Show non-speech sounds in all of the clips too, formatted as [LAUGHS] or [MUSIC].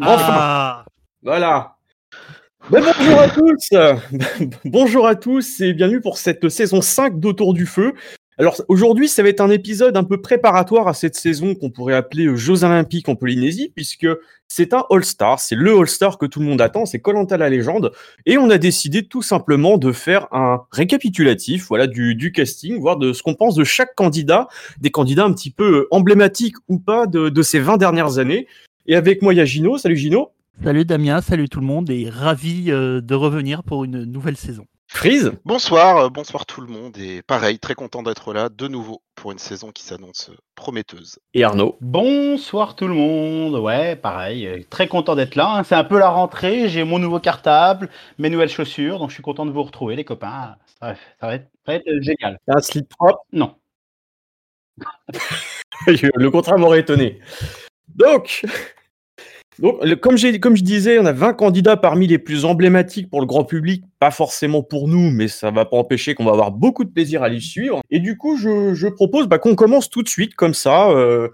Enfin Voilà. Ben, bonjour à tous. [LAUGHS] Bonjour à tous et bienvenue pour cette saison 5 d'Autour du Feu. Alors aujourd'hui, ça va être un épisode un peu préparatoire à cette saison qu'on pourrait appeler Jeux Olympiques en Polynésie, puisque c'est un All-Star, c'est le All-Star que tout le monde attend, c'est Colanta la légende, et on a décidé tout simplement de faire un récapitulatif, voilà, du, du casting, voir de ce qu'on pense de chaque candidat, des candidats un petit peu emblématiques ou pas de, de ces 20 dernières années. Et avec moi, il y a Gino. Salut Gino. Salut Damien, salut tout le monde, et ravi euh, de revenir pour une nouvelle saison. Freeze Bonsoir, euh, bonsoir tout le monde et pareil, très content d'être là de nouveau pour une saison qui s'annonce prometteuse. Et Arnaud Bonsoir tout le monde, ouais, pareil, euh, très content d'être là. Hein. C'est un peu la rentrée, j'ai mon nouveau cartable, mes nouvelles chaussures, donc je suis content de vous retrouver les copains. Ça va, être, euh, génial. Un slip propre? Non. [LAUGHS] Le contrat m'aurait étonné. Donc, donc, comme, je disais, on a 20 candidats parmi les plus emblématiques pour le grand public, pas forcément pour nous, mais ça va pas empêcher qu'on va avoir beaucoup de plaisir à les suivre. Et du coup, je, propose bah, qu'on commence tout de suite, comme ça, euh,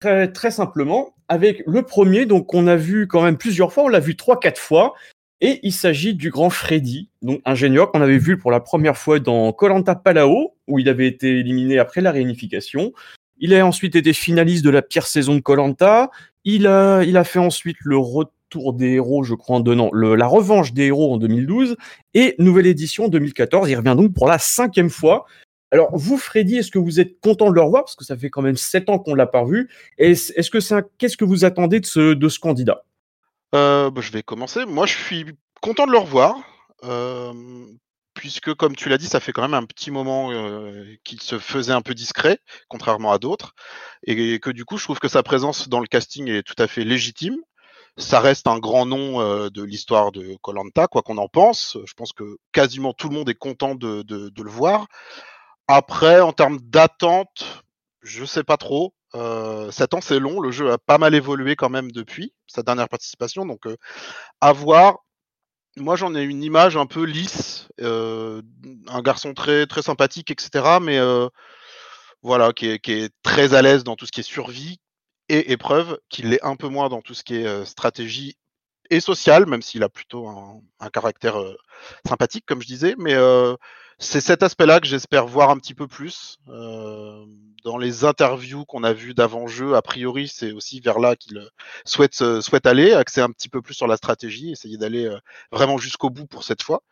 très, très simplement, avec le premier, donc on a vu quand même plusieurs fois, on l'a vu 3-4 fois, et il s'agit du grand Freddy, donc ingénieur qu'on avait vu pour la première fois dans Colanta Palao, où il avait été éliminé après la réunification. Il a ensuite été finaliste de la pire saison de Colanta. Il a, fait ensuite le retour des héros, je crois, en donnant la revanche des héros en 2012 et nouvelle édition en 2014. Il revient donc pour la cinquième fois. Alors, vous, Freddy, est-ce que vous êtes content de le revoir? Parce que ça fait quand même sept ans qu'on l'a pas vu. Est-ce que qu'est-ce que vous attendez de ce, de ce candidat? Euh, bah, Je vais commencer. Moi, je suis content de le revoir. Euh, puisque comme tu l'as dit, ça fait quand même un petit moment euh, qu'il se faisait un peu discret, contrairement à d'autres, et que du coup, je trouve que sa présence dans le casting est tout à fait légitime. Ça reste un grand nom euh, de l'histoire de Colanta, quoi qu'on en pense. Je pense que quasiment tout le monde est content de, le voir. Après, en termes d'attente, je sais pas trop. Euh, 7 ans, c'est long. Le jeu a pas mal évolué quand même depuis sa dernière participation. Donc, euh, à voir moi j'en ai une image un peu lisse, euh, un garçon très très sympathique, etc. Mais euh, voilà, qui est, très à l'aise dans tout ce qui est survie et épreuve, qui l'est un peu moins dans tout ce qui est euh, stratégie et social, même s'il a plutôt un, caractère sympathique, comme je disais. Mais c'est cet aspect-là que j'espère voir un petit peu plus. dans les interviews qu'on a vues d'avant-jeu, a priori, c'est aussi vers là qu'il souhaite, souhaite aller, axer un petit peu plus sur la stratégie, essayer d'aller vraiment jusqu'au bout pour cette fois.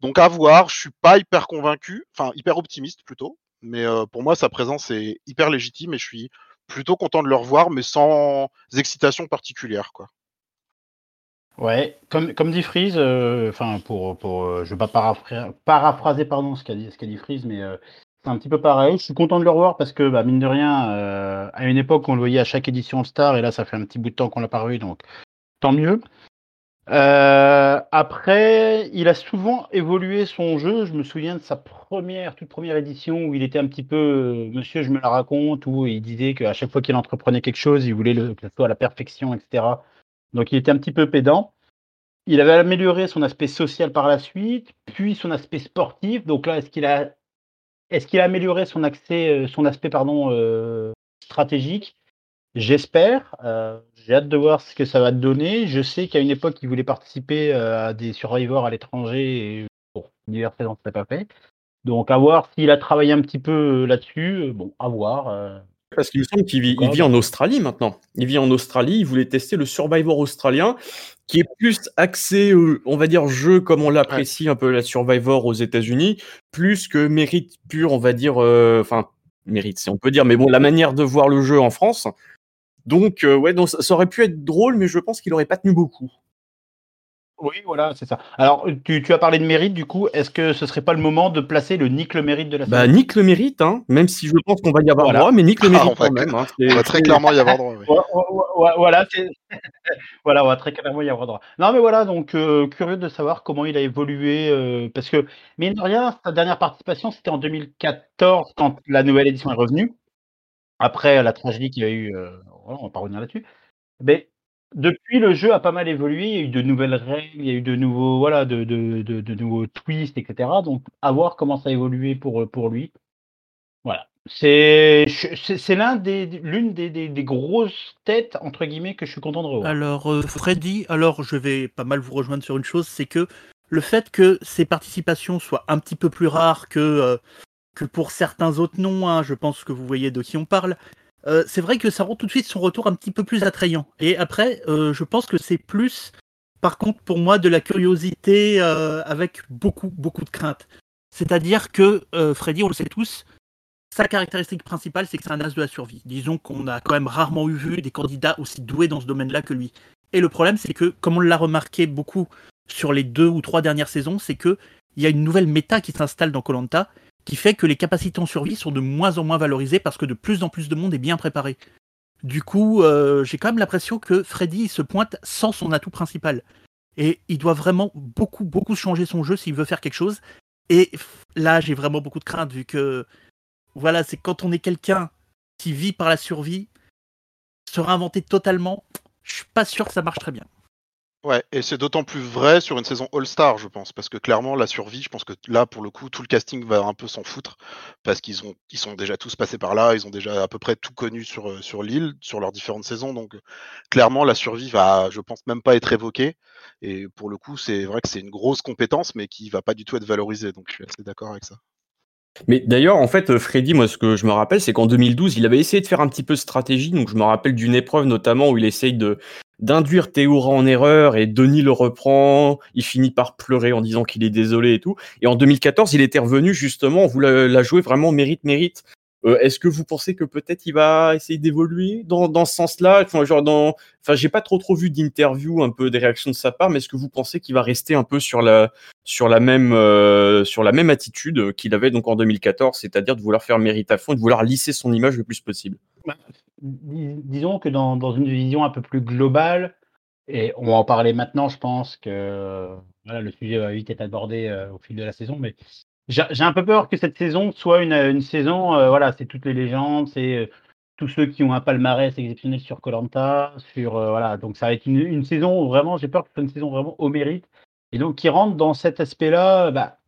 Donc à voir, je suis pas hyper convaincu, enfin hyper optimiste plutôt, mais pour moi sa présence est hyper légitime et je suis plutôt content de le revoir, mais sans excitation particulière. quoi. Ouais, comme, comme dit Freeze, euh, enfin pour, pour euh, je vais pas paraphraser, pardon ce qu'a dit, dit Freeze, mais euh, c'est un petit peu pareil. Je suis content de le revoir parce que bah, mine de rien, à une époque on le voyait à chaque édition Star et là ça fait un petit bout de temps qu'on l'a pas revu, donc tant mieux. après, il a souvent évolué son jeu. Je me souviens de sa première, toute première édition où il était un petit peu Monsieur, je me la raconte, où il disait qu'à chaque fois qu'il entreprenait quelque chose, il voulait le, que ce soit à la perfection, etc. Donc il était un petit peu pédant. Il avait amélioré son aspect social par la suite, puis son aspect sportif. Donc là, est-ce qu'il a, est-ce qu'il a amélioré son, accès, euh, son aspect pardon, euh, stratégique? J'espère. Euh, j'ai hâte de voir ce que ça va donner. Je sais qu'à une époque, il voulait participer à des survivors à l'étranger et pour diverses raisons, ça pas fait. Donc à voir s'il a travaillé un petit peu là-dessus. Bon, à voir. Parce qu'il me semble qu'il vit, vit, en Australie maintenant. Il vit en Australie, il voulait tester le Survivor australien, qui est plus axé, on va dire, jeu comme on l'apprécie un peu la Survivor aux États-Unis, plus que mérite pur, on va dire, euh, enfin, mérite, si on peut dire, mais bon, la manière de voir le jeu en France. Donc, euh, ouais, donc ça aurait pu être drôle, mais je pense qu'il aurait pas tenu beaucoup. Oui, voilà, c'est ça. Alors, tu, tu, as parlé de mérite, du coup, est-ce que ce serait pas le moment de placer le Nick le mérite de la Bah, Nick le mérite, hein, même si je pense qu'on va y avoir droit, mais Nick le ah, mérite quand même. Hein, on va très clairement y avoir droit. voilà, [LAUGHS] voilà, on va très clairement y avoir droit. Non, mais voilà, donc, euh, curieux de savoir comment il a évolué, euh, parce que, mine de rien, sa dernière participation, c'était en 2014, quand la nouvelle édition est revenue. Après la tragédie qu'il y a eu, euh, on va pas revenir là-dessus. Mais depuis, le jeu a pas mal évolué. Il y a eu de nouvelles règles, il y a eu de nouveaux, voilà, de, nouveaux twists, etc. Donc, à voir comment ça a évolué pour, lui. Voilà. C'est l'une des, grosses têtes entre guillemets que je suis content de revoir. Alors, euh, Freddy, alors je vais pas mal vous rejoindre sur une chose, c'est que le fait que ses participations soient un petit peu plus rares que, euh, pour certains autres noms, hein, je pense que vous voyez de qui on parle, euh, c'est vrai que ça rend tout de suite son retour un petit peu plus attrayant. Et après, euh, je pense que c'est plus, par contre, pour moi, de la curiosité euh, avec beaucoup, beaucoup de crainte. C'est-à-dire que Freddy, on le sait tous, sa caractéristique principale, c'est que c'est un as de la survie. Disons qu'on a quand même rarement eu vu des candidats aussi doués dans ce domaine-là que lui. Et le problème, c'est que, comme on l'a remarqué beaucoup sur les deux ou trois dernières saisons, c'est que il y a une nouvelle méta qui s'installe dans Colanta, qui fait que les capacités en survie sont de moins en moins valorisées parce que de plus en plus de monde est bien préparé. Du coup, euh, j'ai quand même l'impression que Freddy se pointe sans son atout principal. Et il doit vraiment beaucoup, beaucoup changer son jeu s'il veut faire quelque chose. Et là, j'ai vraiment beaucoup de crainte vu que, voilà, c'est quand on est quelqu'un qui vit par la survie, se réinventer totalement, je suis pas sûr que ça marche très bien. Ouais, et c'est d'autant plus vrai sur une saison All-Star, je pense, parce que clairement, la survie, je pense que là, pour le coup, tout le casting va un peu s'en foutre, parce qu'ils ont, ils sont déjà tous passés par là, ils ont déjà à peu près tout connu sur, euh, sur l'île, sur leurs différentes saisons, donc euh, clairement, la survie va, je pense, même pas être évoquée, et pour le coup, c'est vrai que c'est une grosse compétence, mais qui va pas du tout être valorisée, donc je suis assez d'accord avec ça. Mais d'ailleurs, en fait, Freddy, moi, ce que je me rappelle, c'est qu'en 2012, il avait essayé de faire un petit peu de stratégie. Donc, je me rappelle d'une épreuve notamment où il essaye de d'induire Théoura en erreur et Denis le reprend. Il finit par pleurer en disant qu'il est désolé et tout. Et en 2014, il était revenu justement, vous la, la jouer vraiment mérite mérite. Euh, Est-ce que vous pensez que peut-être il va essayer d'évoluer dans, ce sens-là? Enfin, genre j'ai pas trop trop vu d'interview, un peu des réactions de sa part, mais est-ce que vous pensez qu'il va rester un peu sur la euh, même attitude qu'il avait donc en 2014, c'est-à-dire de vouloir faire mérite à fond de vouloir lisser son image le plus possible? Dis- disons que dans, une vision un peu plus globale, et on va en parler maintenant, je pense que le sujet va vite être abordé euh, au fil de la saison, mais j'ai un peu peur que cette saison soit une, saison, euh, voilà, c'est toutes les légendes, c'est euh, tous ceux qui ont un palmarès exceptionnel sur Colanta, sur euh, voilà, donc ça va être une, saison vraiment, j'ai peur que ce soit une saison vraiment au mérite, et donc qui rentre dans cet aspect-là, bah,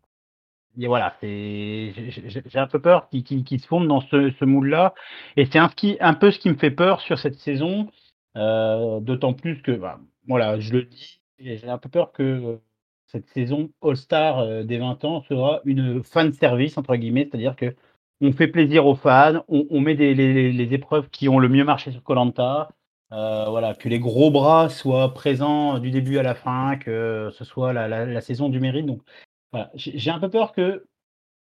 et voilà, j'ai un peu peur qu'ils se fondent dans ce, moule-là. Et c'est un, peu ce qui me fait peur sur cette saison, d'autant plus que, bah, voilà, je le dis, j'ai un peu peur que cette saison All-Star euh, des 20 ans sera une fan service, entre guillemets, c'est-à-dire que on fait plaisir aux fans, on, met les, épreuves qui ont le mieux marché sur Colanta. voilà, que les gros bras soient présents du début à la fin, que ce soit la, saison du mérite. Donc, j'ai un peu peur que,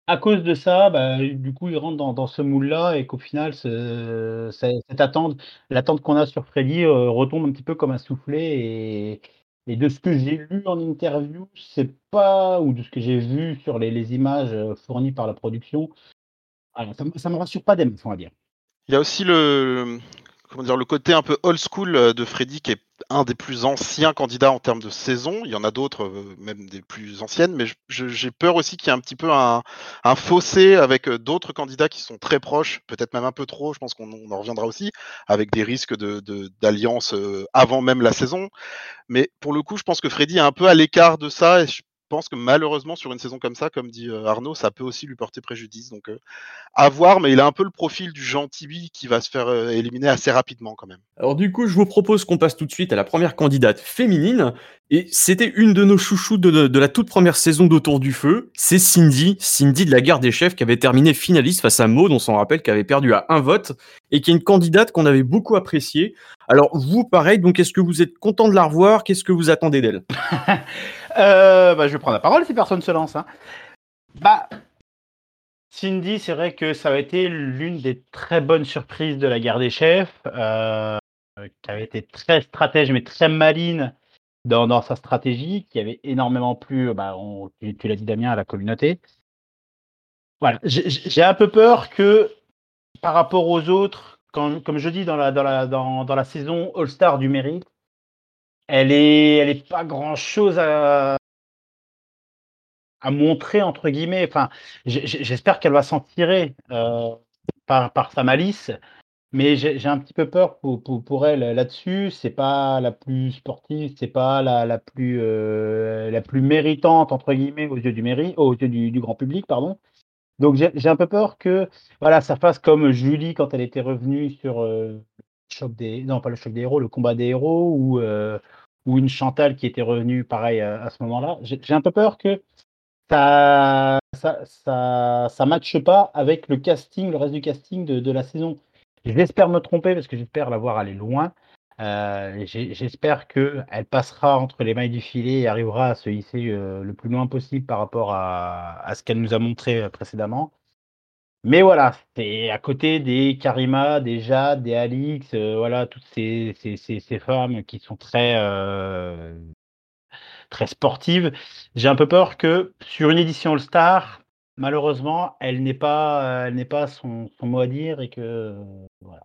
à cause de ça, bah, du coup, ils rentrent dans, ce moule-là et qu'au final, ce- ce- cette attente, l'attente qu'on a sur Freddy euh, retombe un petit peu comme un soufflet. Et, et de ce que j'ai lu en interview, c'est pas, ou de ce que j'ai vu sur les, images euh, fournies par la production, ça, ça me rassure pas des on va dire. Il y a aussi le, comment dire, le côté un peu old school euh, de Freddy qui est un des plus anciens candidats en termes de saison. Il y en a d'autres, euh, même des plus anciennes, mais j'ai peur aussi qu'il y ait un petit peu un, un fossé avec euh, d'autres candidats qui sont très proches, peut-être même un peu trop. Je pense qu'on on en reviendra aussi, avec des risques de de- d'alliance euh, avant même la saison. Mais pour le coup, je pense que Freddy est un peu à l'écart de ça pense que malheureusement sur une saison comme ça, comme dit euh, Arnaud, ça peut aussi lui porter préjudice. Donc euh, à voir, mais il a un peu le profil du gentil qui va se faire euh, éliminer assez rapidement quand même. Alors du coup, je vous propose qu'on passe tout de suite à la première candidate féminine. Et c'était une de nos chouchous de, de- de la toute première saison d'Autour du Feu. C'est Cindy, Cindy de la guerre des chefs, qui avait terminé finaliste face à Maud, on s'en rappelle, qui avait perdu à un vote, et qui est une candidate qu'on avait beaucoup appréciée. Alors vous, pareil, donc est-ce que vous êtes content de la revoir? Qu'est-ce que vous attendez d'elle? [LAUGHS] Euh, bah, je vais prendre la parole si personne se lance. hein. Bah, Cindy, c'est vrai que ça a été l'une des très bonnes surprises de la guerre des chefs, euh, qui avait été très stratège mais très maline dans, sa stratégie, qui avait énormément plu, bah, tu, tu l'as dit Damien, à la communauté. Voilà, j'ai un peu peur que par rapport aux autres, comme je dis dans la saison All-Star du mérite, elle est, elle est pas grand chose à, montrer entre guillemets. Enfin, j'espère qu'elle va s'en tirer euh, par, sa malice, mais j'ai un petit peu peur pour, pour, elle là-dessus. C'est pas la plus sportive, c'est pas la, plus euh, la plus méritante entre guillemets aux yeux du mairie, aux yeux du, grand public, pardon. Donc j'ai un peu peur que voilà, ça fasse comme Julie quand elle était revenue sur euh, le choc des non pas le choc des héros, le combat des héros ou ou une Chantal qui était revenue pareil à, ce moment-là. J'ai un peu peur que ça ça matche pas avec le casting, le reste du casting de, la saison. J'espère me tromper parce que j'espère la voir aller loin. Euh, j'espère qu'elle passera entre les mailles du filet et arrivera à se hisser euh, le plus loin possible par rapport à, ce qu'elle nous a montré euh, précédemment. Mais voilà, c'est à côté des Karima, des Jade, des Alix, voilà, toutes ces, ces, femmes qui sont très, très sportives. J'ai un peu peur que sur une édition All-Star, malheureusement, elle n'ait pas, elle pas son, mot à dire et que voilà.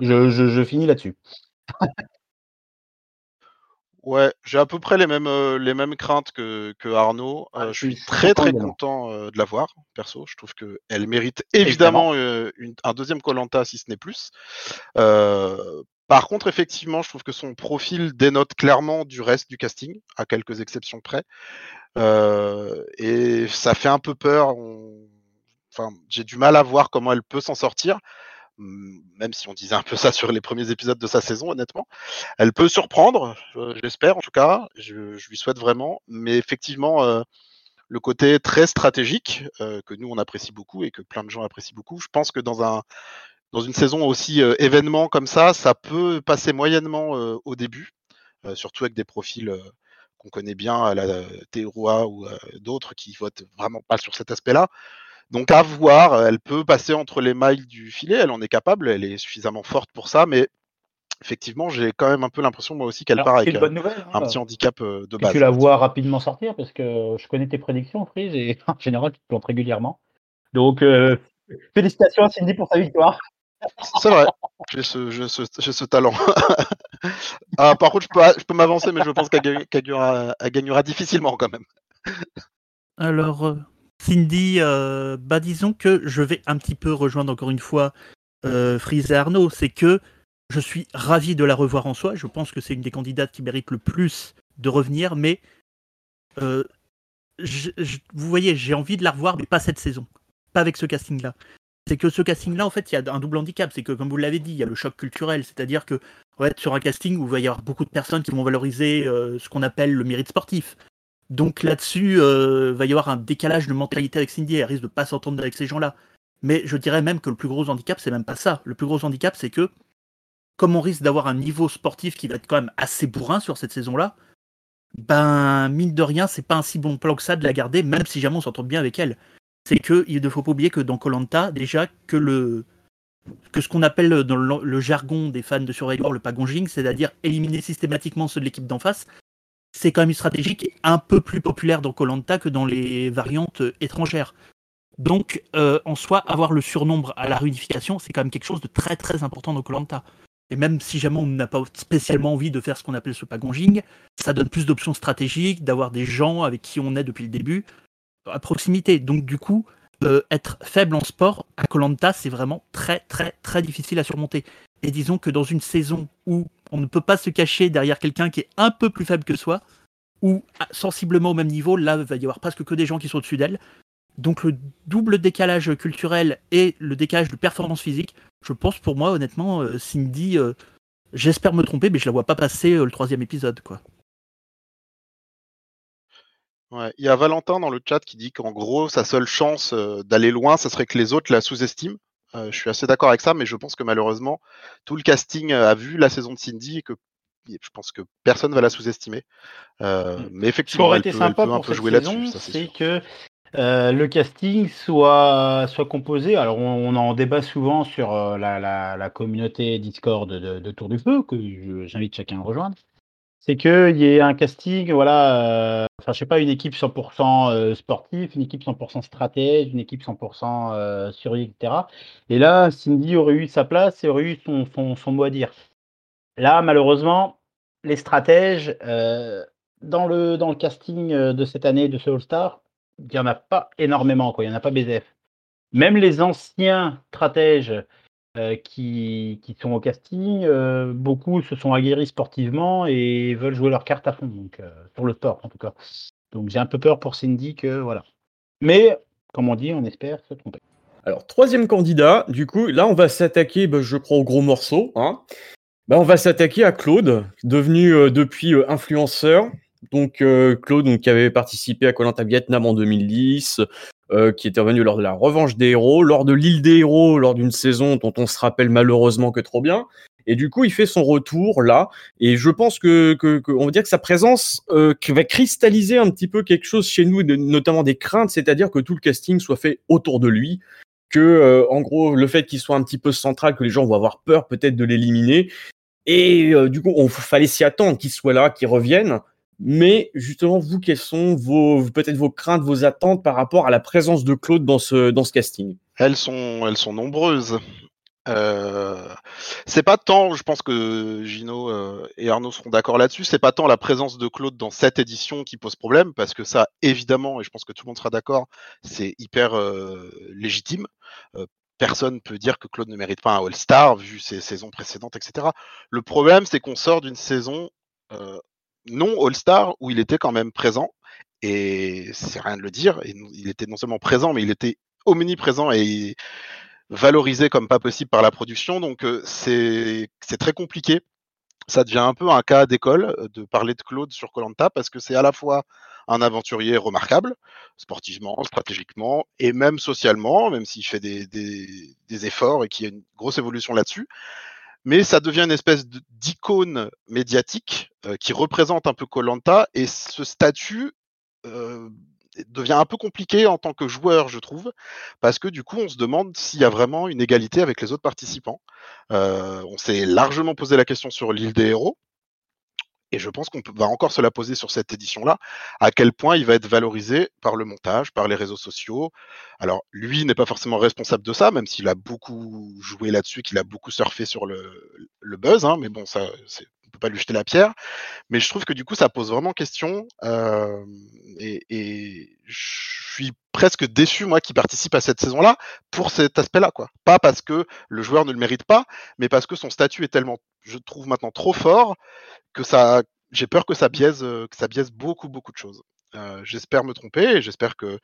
Je, finis là-dessus. [LAUGHS] Ouais, j'ai à peu près les mêmes, euh, les mêmes craintes que, que Arnaud. Euh, je suis très très content euh, de la voir, perso. Je trouve qu'elle mérite évidemment, un deuxième Colanta si ce n'est plus. par contre, effectivement, je trouve que son profil dénote clairement du reste du casting, à quelques exceptions près. et ça fait un peu peur. Enfin, j'ai du mal à voir comment elle peut s'en sortir même si on disait un peu ça sur les premiers épisodes de sa saison, honnêtement. Elle peut surprendre, j'espère en tout cas, je, lui souhaite vraiment, mais effectivement, euh, le côté très stratégique euh, que nous on apprécie beaucoup et que plein de gens apprécient beaucoup, je pense que dans un dans une saison aussi euh, événement comme ça, ça peut passer moyennement au début, surtout avec des profils qu'on connaît bien, à la Théroa ou d'autres qui votent vraiment pas sur cet aspect-là. Donc à voir, elle peut passer entre les mailles du filet, elle en est capable, elle est suffisamment forte pour ça, mais effectivement, j'ai quand même un peu l'impression moi aussi qu'elle part avec un, hein, petit handicap euh, de base. Tu la vois rapidement sortir parce que je connais tes prédictions, Frise, et [LAUGHS] en général, tu te plantes régulièrement. Donc euh, félicitations à Cindy pour sa victoire. C'est vrai, j'ai ce, talent. [LAUGHS] ah, par contre, je peux, m'avancer, mais je pense qu'elle gagnera, difficilement quand même. Alors, euh, Cindy, euh, bah disons que je vais un petit peu rejoindre encore une fois euh, et Arnaud, c'est que je suis ravi de la revoir en soi. Je pense que c'est une des candidates qui mérite le plus de revenir, mais euh, vous voyez, j'ai envie de la revoir, mais pas cette saison, pas avec ce casting-là. C'est que ce casting-là, en fait, il y a un double handicap. C'est que, comme vous l'avez dit, il y a le choc culturel. C'est-à-dire que, va sur un casting où il va y avoir beaucoup de personnes qui vont valoriser euh, ce qu'on appelle le mérite sportif. Donc là-dessus, euh, va y avoir un décalage de mentalité avec Cindy. Elle risque de pas s'entendre avec ces gens-là. Mais je dirais même que le plus gros handicap, c'est même pas ça. Le plus gros handicap, c'est que comme on risque d'avoir un niveau sportif qui va être quand même assez bourrin sur cette saison-là, ben mine de rien, c'est pas un si bon plan que ça de la garder, même si jamais on s'entend bien avec elle. C'est que il ne faut pas oublier que dans Colanta, déjà que le que ce qu'on appelle dans le, jargon des fans de Survivor le pagonjing, c'est-à-dire éliminer systématiquement ceux de l'équipe d'en face, c'est quand même une stratégie qui est un peu plus populaire dans Colanta que dans les variantes euh, étrangères. Donc, euh, en soi, avoir le surnombre à la réunification, c'est quand même quelque chose de très très important dans Colanta. Et même si jamais on n'a pas spécialement envie de faire ce qu'on appelle ce pagonjing, ça donne plus d'options stratégiques, d'avoir des gens avec qui on est depuis le début à proximité. Donc, du coup, euh, être faible en sport à Colanta, c'est vraiment très très très difficile à surmonter. Et disons que dans une saison où on ne peut pas se cacher derrière quelqu'un qui est un peu plus faible que soi, ou sensiblement au même niveau, là, il va y avoir presque que des gens qui sont au-dessus d'elle. Donc le double décalage culturel et le décalage de performance physique, je pense pour moi, honnêtement, euh, Cindy, euh, j'espère me tromper, mais je la vois pas passer euh, le troisième épisode, il y a Valentin dans le chat qui dit qu'en gros, sa seule chance d'aller loin, ça serait que les autres la sous-estiment. Euh, je suis assez d'accord avec ça, mais je pense que malheureusement, tout le casting a vu la saison de Cindy et que je pense que personne va la sous-estimer. Euh, mm. mais effectivement, aurait été sympa pour cette saison, c'est que euh, le casting soit, soit composé. Alors, on, en débat souvent sur la, communauté Discord de, Tour du Feu, que j'invite chacun à rejoindre c'est qu'il y ait un casting, voilà, euh, enfin, je sais pas, une équipe 100% euh, sportive, une équipe 100% stratège, une équipe 100% euh, survie, etc. Et là, Cindy aurait eu sa place et aurait eu son, son, mot à dire. Là, malheureusement, les stratèges, dans, le, dans le casting de cette année de ce All-Star, il n'y en a pas énormément, quoi. il n'y en a pas BZF. Même les anciens stratèges euh, qui, sont au casting. Euh, beaucoup se sont aguerris sportivement et veulent jouer leur carte à fond, donc euh, sur le sport en tout cas. Donc j'ai un peu peur pour Cindy que voilà, Mais, comme on dit, on espère se tromper. Alors, troisième candidat, du coup, là, on va s'attaquer, bah, je crois, au gros morceau. Hein. Bah, on va s'attaquer à Claude, devenu depuis influenceur. Donc, Claude, donc, qui avait participé à Colanta Vietnam en 2010, qui était revenu lors de la revanche des héros, lors de l'île des héros, lors d'une saison dont on se rappelle malheureusement que trop bien. Et du coup, il fait son retour là. Et je pense que, que, que on dire que sa présence euh, va cristalliser un petit peu quelque chose chez nous, notamment des craintes, c'est-à-dire que tout le casting soit fait autour de lui. Que, euh, en gros, le fait qu'il soit un petit peu central, que les gens vont avoir peur peut-être de l'éliminer. Et euh, du coup, on fallait s'y attendre qu'il soit là, qu'il revienne. Mais justement, vous, quelles sont peut-être vos craintes, vos attentes par rapport à la présence de Claude dans ce casting? Elles sont elles sont nombreuses. Euh, c'est pas tant, je pense que Gino euh, et Arnaud seront d'accord là-dessus, c'est pas tant la présence de Claude dans cette édition qui pose problème, parce que ça, évidemment, et je pense que tout le monde sera d'accord, c'est hyper euh, légitime. personne peut dire que Claude ne mérite pas un All-Star vu ses saisons précédentes, etc. Le problème, c'est qu'on sort d'une saison non All-Star où il était quand même présent, et c'est rien de le dire, il était non seulement présent, mais il était omniprésent et valorisé comme pas possible par la production. Donc c'est très compliqué. Ça devient un peu un cas d'école de parler de Claude sur Colanta parce que c'est à la fois un aventurier remarquable, sportivement, stratégiquement et même socialement, même s'il fait des, des, des, efforts et qu'il y a une grosse évolution là-dessus. Mais ça devient une espèce d'icône médiatique qui représente un peu Colanta et ce statut euh, devient un peu compliqué en tant que joueur, je trouve, parce que du coup, on se demande s'il y a vraiment une égalité avec les autres participants. Euh, on s'est largement posé la question sur l'île des héros. Et je pense qu'on va encore se la poser sur cette édition-là, à quel point il va être valorisé par le montage, par les réseaux sociaux. Alors, lui n'est pas forcément responsable de ça, même s'il a beaucoup joué là-dessus, qu'il a beaucoup surfé sur le, le buzz, hein, mais bon, ça, c'est pas lui jeter la pierre. Mais je trouve que du coup, ça pose vraiment question. Euh, et, je suis presque déçu, moi, qui participe à cette saison-là, pour cet aspect-là. quoi. Pas parce que le joueur ne le mérite pas, mais parce que son statut est tellement, je trouve maintenant, trop fort que ça. J'ai peur que ça biaise, que ça biaise beaucoup, beaucoup de choses. Euh, j'espère me tromper j'espère qu'il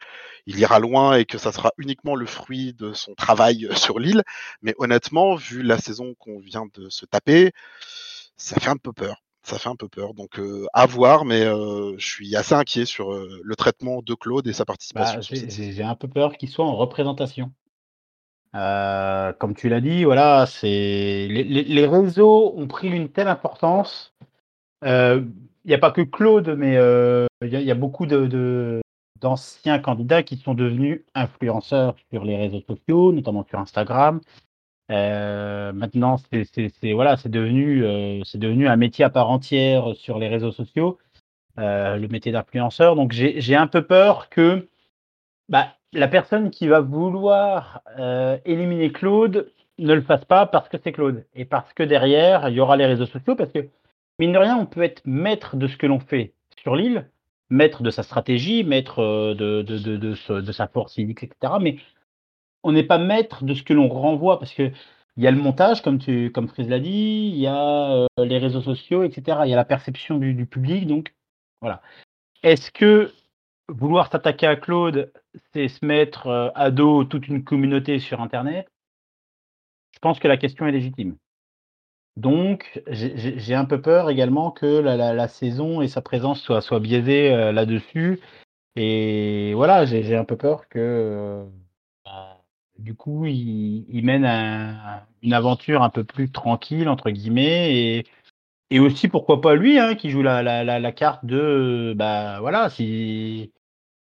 ira loin et que ça sera uniquement le fruit de son travail sur l'île. Mais honnêtement, vu la saison qu'on vient de se taper, ça fait un peu peur. Ça fait un peu peur. Donc à voir, mais je suis assez inquiet sur le traitement de Claude et sa participation. Bah, j'ai un peu peur qu'il soit en représentation. comme tu l'as dit, voilà, c'est les, les, réseaux ont pris une telle importance. Il n'y a pas que Claude, mais il y, y, a beaucoup de, d'anciens candidats qui sont devenus influenceurs sur les réseaux sociaux, notamment sur Instagram. Euh, maintenant, c'est voilà, devenu, euh, devenu un métier à part entière sur les réseaux sociaux, euh, le métier d'influenceur. Donc, j'ai un peu peur que bah, la personne qui va vouloir éliminer Claude ne le fasse pas parce que c'est Claude et parce que derrière, il y aura les réseaux sociaux. Parce que, mine de rien, on peut être maître de ce que l'on fait sur l'île, maître de sa stratégie, maître de, sa force physique, etc. Mais on n'est pas maître de ce que l'on renvoie parce que il y a le montage, comme tu, comme Frise l'a dit, il y a euh, les réseaux sociaux, etc. Il y a la perception du, public, donc voilà. Est-ce que vouloir s'attaquer à Claude, c'est se mettre euh, à dos toute une communauté sur Internet? Je pense que la question est légitime. Donc, j'ai un peu peur également que la, saison et sa présence soient, soient biaisées euh, là-dessus. Et voilà, j'ai un peu peur que du coup, il, mène une aventure un peu plus tranquille, entre guillemets, et, et aussi, pourquoi pas lui, hein, qui joue la, la, la, carte de, bah voilà, si,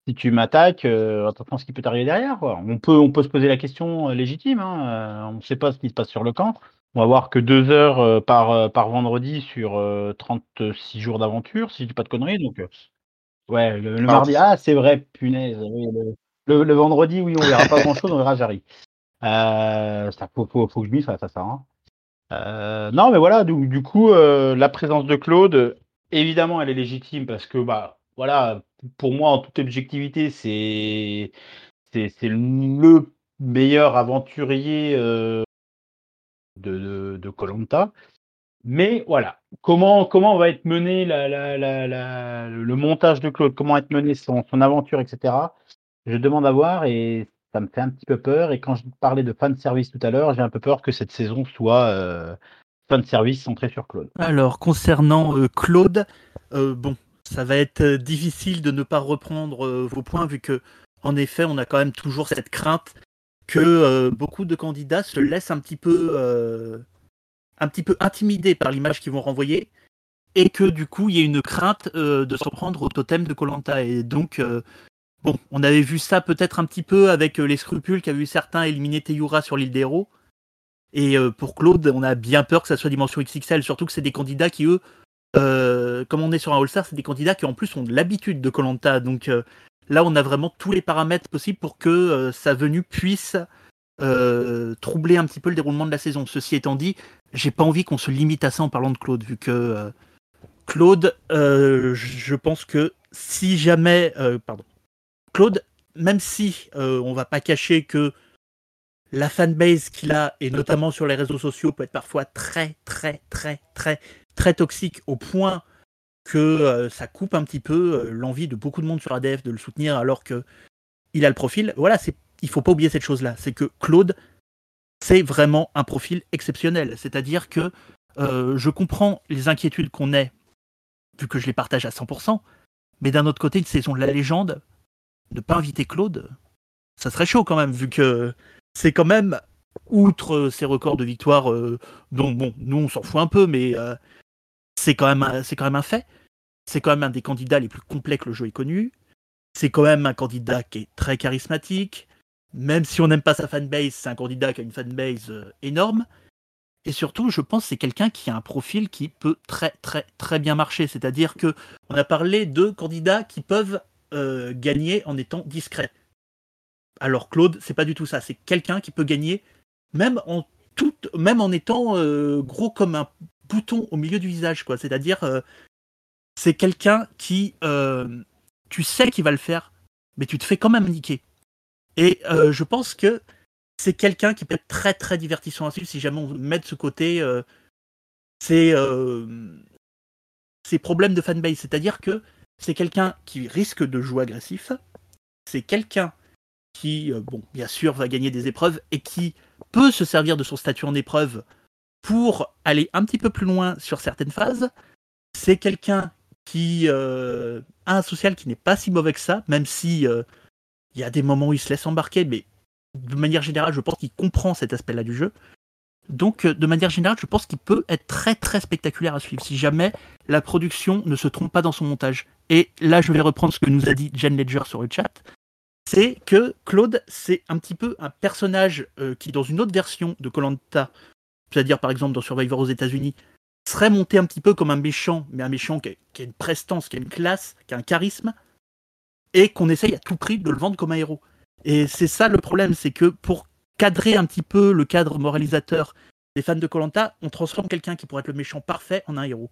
si tu m'attaques, euh, attention ce qui peut t'arriver derrière. Quoi. On, peut, on peut se poser la question euh, légitime, hein, euh, on ne sait pas ce qui se passe sur le camp. On va voir que deux heures euh, par, par vendredi sur 36 jours d'aventure, si je dis pas de conneries. Donc, ouais, le, mardi, ah, c'est vrai, punaise. Le, vendredi, oui, on verra pas grand chose, on verra Jarry. Euh, faut, que je mise ça. Hein. Euh, non, mais voilà, du, coup, euh, la présence de Claude, évidemment, elle est légitime parce que, bah, voilà, pour moi, en toute objectivité, c'est le meilleur aventurier euh, de Colanta. Mais voilà, comment, va être mené la, la, le montage de Claude, comment va être mené son aventure, etc je demande à voir et ça me fait un petit peu peur. Et quand je parlais de fan service tout à l'heure, j'ai un peu peur que cette saison soit euh, fan service centré sur Claude. Alors, concernant euh, Claude, euh, bon, ça va être euh, difficile de ne pas reprendre vos points, vu que, en effet, on a quand même toujours cette crainte que beaucoup de candidats se laissent un petit peu, un petit peu intimidés par l'image qu'ils vont renvoyer, et que du coup, il y a une crainte de s'en prendre au totem de Colanta. Et donc, bon, on avait vu ça peut-être un petit peu avec euh, les scrupules qu'avaient eu certains éliminer Teyura sur l'île des héros. Et euh, pour Claude, on a bien peur que ça soit dimension XXL, surtout que c'est des candidats qui, eux, euh, comme on est sur un All-Star, c'est des candidats qui en plus ont de l'habitude de Colanta. Donc là, on a vraiment tous les paramètres possibles pour que sa venue puisse troubler un petit peu le déroulement de la saison. Ceci étant dit, j'ai pas envie qu'on se limite à ça en parlant de Claude, vu que Claude, je pense que si jamais, pardon, Claude, même si euh, on va pas cacher que la fanbase qu'il a, et notamment sur les réseaux sociaux, peut être parfois très, très, très, très, très toxique au point que euh, ça coupe un petit peu euh, l'envie de beaucoup de monde sur ADF de le soutenir alors que il a le profil. Voilà, c'est, il faut pas oublier cette chose-là. C'est que Claude, c'est vraiment un profil exceptionnel. C'est-à-dire que euh, je comprends les inquiétudes qu'on ait, vu que je les partage à 100%, mais d'un autre côté, une saison de la légende, ne pas inviter Claude, ça serait chaud quand même, vu que c'est quand même, outre ses records de victoire, euh, dont bon, nous on s'en fout un peu, mais euh, c'est quand, même un- fait. C'est quand même un des candidats les plus complets que le jeu ait connu. C'est quand même un candidat qui est très charismatique. Même si on n'aime pas sa fanbase, c'est un candidat qui a une fanbase euh, énorme. Et surtout, je pense que c'est quelqu'un qui a un profil qui peut très très très bien marcher. C'est-à-dire que on a parlé de candidats qui peuvent euh, gagner en étant discrets. Alors Claude, c'est pas du tout ça. C'est quelqu'un qui peut gagner même en tout, même en étant euh, gros comme un bouton au milieu du visage, quoi. C'est-à-dire, euh, c'est quelqu'un qui, tu sais qu'il va le faire, mais tu te fais quand même niquer. Et je pense que c'est quelqu'un qui peut être très très divertissant à suivre si jamais on met de ce côté euh, ses problèmes de fanbase. C'est-à-dire que c'est quelqu'un qui risque de jouer agressif, c'est quelqu'un qui, euh, bon, bien sûr, va gagner des épreuves et qui peut se servir de son statut en épreuve pour aller un petit peu plus loin sur certaines phases. C'est quelqu'un qui euh, a un social qui n'est pas si mauvais que ça, même si euh, il y a des moments où il se laisse embarquer, mais de manière générale, je pense qu'il comprend cet aspect-là du jeu. Donc, de manière générale, je pense qu'il peut être très très spectaculaire à suivre si jamais la production ne se trompe pas dans son montage. Et là, je vais reprendre ce que nous a dit Jen Ledger sur le chat. C'est que Claude, c'est un petit peu un personnage euh, qui, dans une autre version de Colanta, c'est-à-dire par exemple dans Survivor aux États-Unis, serait monté un petit peu comme un méchant, mais un méchant qui a, qui a une prestance, qui a une classe, qui a un charisme, et qu'on essaye à tout prix de le vendre comme un héros. Et c'est ça le problème, c'est que pour cadrer un petit peu le cadre moralisateur des fans de Colanta, on transforme quelqu'un qui pourrait être le méchant parfait en un héros.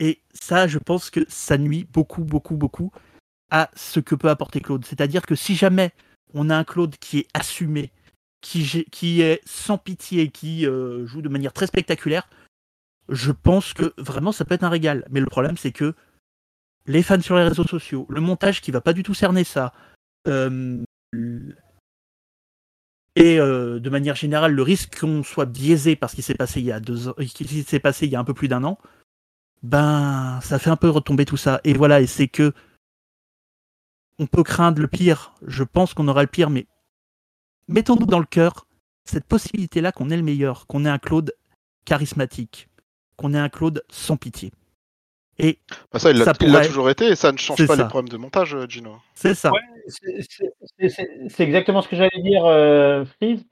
Et ça, je pense que ça nuit beaucoup, beaucoup, beaucoup à ce que peut apporter Claude. C'est-à-dire que si jamais on a un Claude qui est assumé, qui, qui est sans pitié, qui euh, joue de manière très spectaculaire, je pense que vraiment ça peut être un régal. Mais le problème, c'est que les fans sur les réseaux sociaux, le montage qui va pas du tout cerner ça, euh, et euh, de manière générale, le risque qu'on soit biaisé par ce qui s'est passé qui s'est passé il y a un peu plus d'un an, ben ça fait un peu retomber tout ça. Et voilà, et c'est que on peut craindre le pire. Je pense qu'on aura le pire, mais mettons-nous dans le cœur cette possibilité-là qu'on ait le meilleur, qu'on ait un Claude charismatique, qu'on ait un Claude sans pitié. Et Bah ça, il l'a pourrait- toujours été et ça ne change pas ça. les problèmes de montage, euh, Gino. c'est ça. Ouais, c'est exactement ce que j'allais dire, euh, Freeze.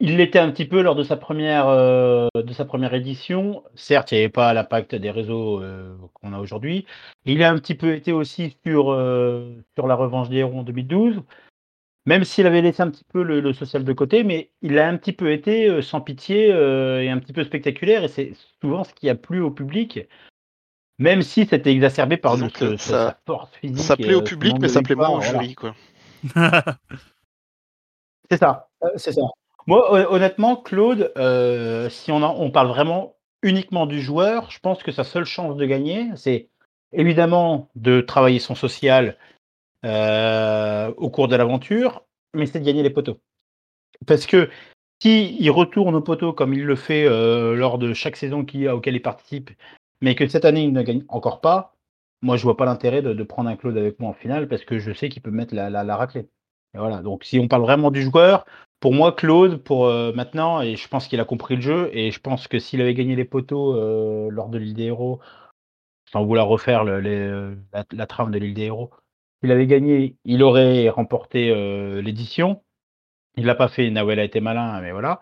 Il l'était un petit peu lors de sa première, euh, de sa première édition. Certes, il n'y avait pas l'impact des réseaux euh, qu'on a aujourd'hui. Il a un petit peu été aussi sur, euh, sur la revanche des héros en 2012, même s'il avait laissé un petit peu le, le social de côté, mais il a un petit peu été euh, sans pitié euh, et un petit peu spectaculaire, et c'est souvent ce qui a plu au public. Même si c'était exacerbé par ce- ça- sa force physique. Ça plaît euh, au ce public, mais ça plaît moins au jury, quoi. [LAUGHS] C'est ça, euh, c'est ça. Moi, hon- honnêtement, Claude, euh, si on, parle vraiment uniquement du joueur, je pense que sa seule chance de gagner, c'est évidemment de travailler son social euh, au cours de l'aventure, mais c'est de gagner les poteaux. Parce que si retourne au poteau comme il le fait euh, lors de chaque saison qui, auquel il participe, mais que cette année il ne gagne encore pas, moi je vois pas l'intérêt de, prendre un Claude avec moi en finale parce que je sais qu'il peut mettre la, la, la raclée. Et voilà. Donc si on parle vraiment du joueur, pour moi Claude, pour euh, maintenant, et je pense qu'il a compris le jeu, et je pense que s'il avait gagné les poteaux euh, lors de l'île des héros, sans vouloir refaire les, la, trame de l'île des héros, s'il avait gagné, il aurait remporté euh, l'édition. Il l'a pas fait, Nawel a été malin, mais voilà.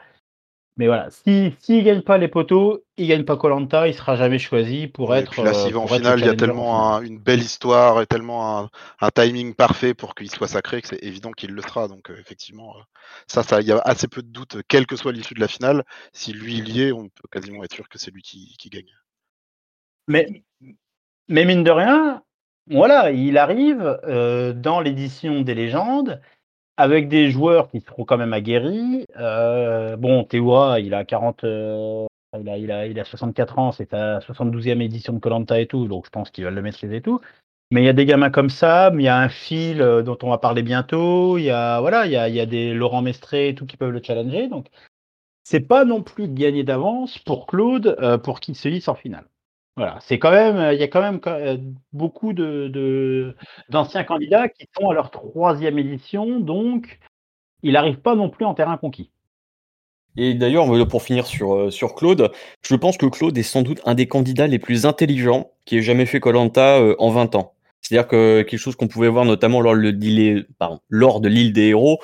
Mais voilà, si s'il gagne pas les poteaux, il gagne pas Colanta, il sera jamais choisi pour Et être. puis là, euh, s'il va en finale, il y a tellement un- une belle histoire et tellement un, un timing parfait pour qu'il soit sacré que c'est évident qu'il le sera. Donc euh, effectivement, euh, ça, ça, il y a assez peu de doute, quelle que soit l'issue de la finale. Si lui il y est, on peut quasiment être sûr que c'est lui qui, qui gagne. Mais, mais mine de rien, voilà, il arrive euh, dans l'édition des légendes avec des joueurs qui seront quand même aguerris. Euh, bon, Théoura, il a 40, euh, il, a, il, a, il a 64 ans, c'est sa 72e édition de Colanta et tout, donc je pense qu'il va le maîtriser et tout. Mais il y a des gamins comme ça, il y a un fil euh, dont on va parler bientôt, il y a voilà, il y a, il y a des Laurent Mestré et tout qui peuvent le challenger, donc c'est pas non plus gagné d'avance pour Claude euh, pour qu'il se hisse en finale. Voilà, c'est quand même, il y a quand même euh, beaucoup de, d'anciens candidats qui sont à leur troisième édition, donc il n'arrive pas non plus en terrain conquis. Et d'ailleurs, euh, pour finir sur, euh, sur Claude, je pense que Claude est sans doute un des candidats les plus intelligents qui ait jamais fait Colanta en 20 ans. C'est-à-dire que quelque chose qu'on pouvait voir notamment lors, le, pardon, lors de l'île des héros,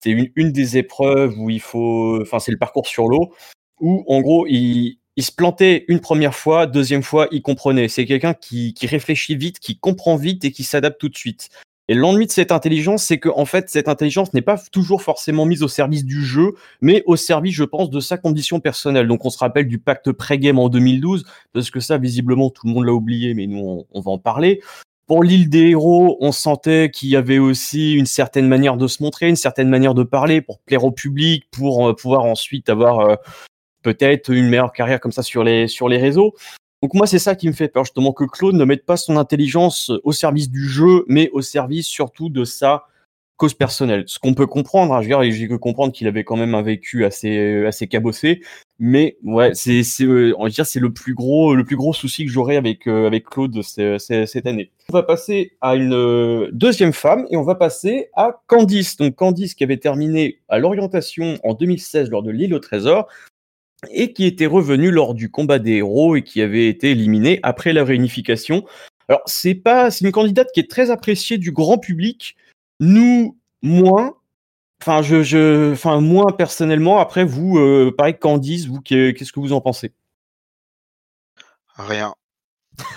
c'est une des épreuves où il faut, enfin c'est le parcours sur l'eau, où en gros il, il se plantait une première fois, deuxième fois il comprenait. C'est quelqu'un qui, réfléchit vite, qui comprend vite et qui s'adapte tout de suite. Et l'ennui de cette intelligence, c'est que fait cette intelligence n'est pas toujours forcément mise au service du jeu, mais au service, je pense, de sa condition personnelle. Donc on se rappelle du pacte pré-game en 2012, parce que ça, visiblement, tout le monde l'a oublié, mais nous, on, on va en parler. Pour l'île des héros, on sentait qu'il y avait aussi une certaine manière de se montrer, une certaine manière de parler pour plaire au public, pour euh, pouvoir ensuite avoir euh, peut-être une meilleure carrière comme ça sur les, sur les réseaux. Donc moi, c'est ça qui me fait peur, justement, que Claude ne mette pas son intelligence au service du jeu, mais au service surtout de sa cause personnelle. Ce qu'on peut comprendre, hein, je veux dire, j'ai que comprendre qu'il avait quand même un vécu assez, assez cabossé, mais ouais, c'est, c'est, euh, on va dire, c'est le plus gros, le plus gros souci que j'aurai avec, euh, avec Claude cette année. On va passer à une euh, deuxième femme et on va passer à Candice. Donc Candice qui avait terminé à l'orientation en 2016 lors de l'île au trésor et qui était revenue lors du combat des héros et qui avait été éliminée après la réunification. Alors c'est pas, c'est une candidate qui est très appréciée du grand public. Nous moins. Enfin, je, je, enfin moi personnellement. Après vous, euh, pareil Candice, vous, qu'est- qu'est-ce que vous en pensez? Rien. [LAUGHS]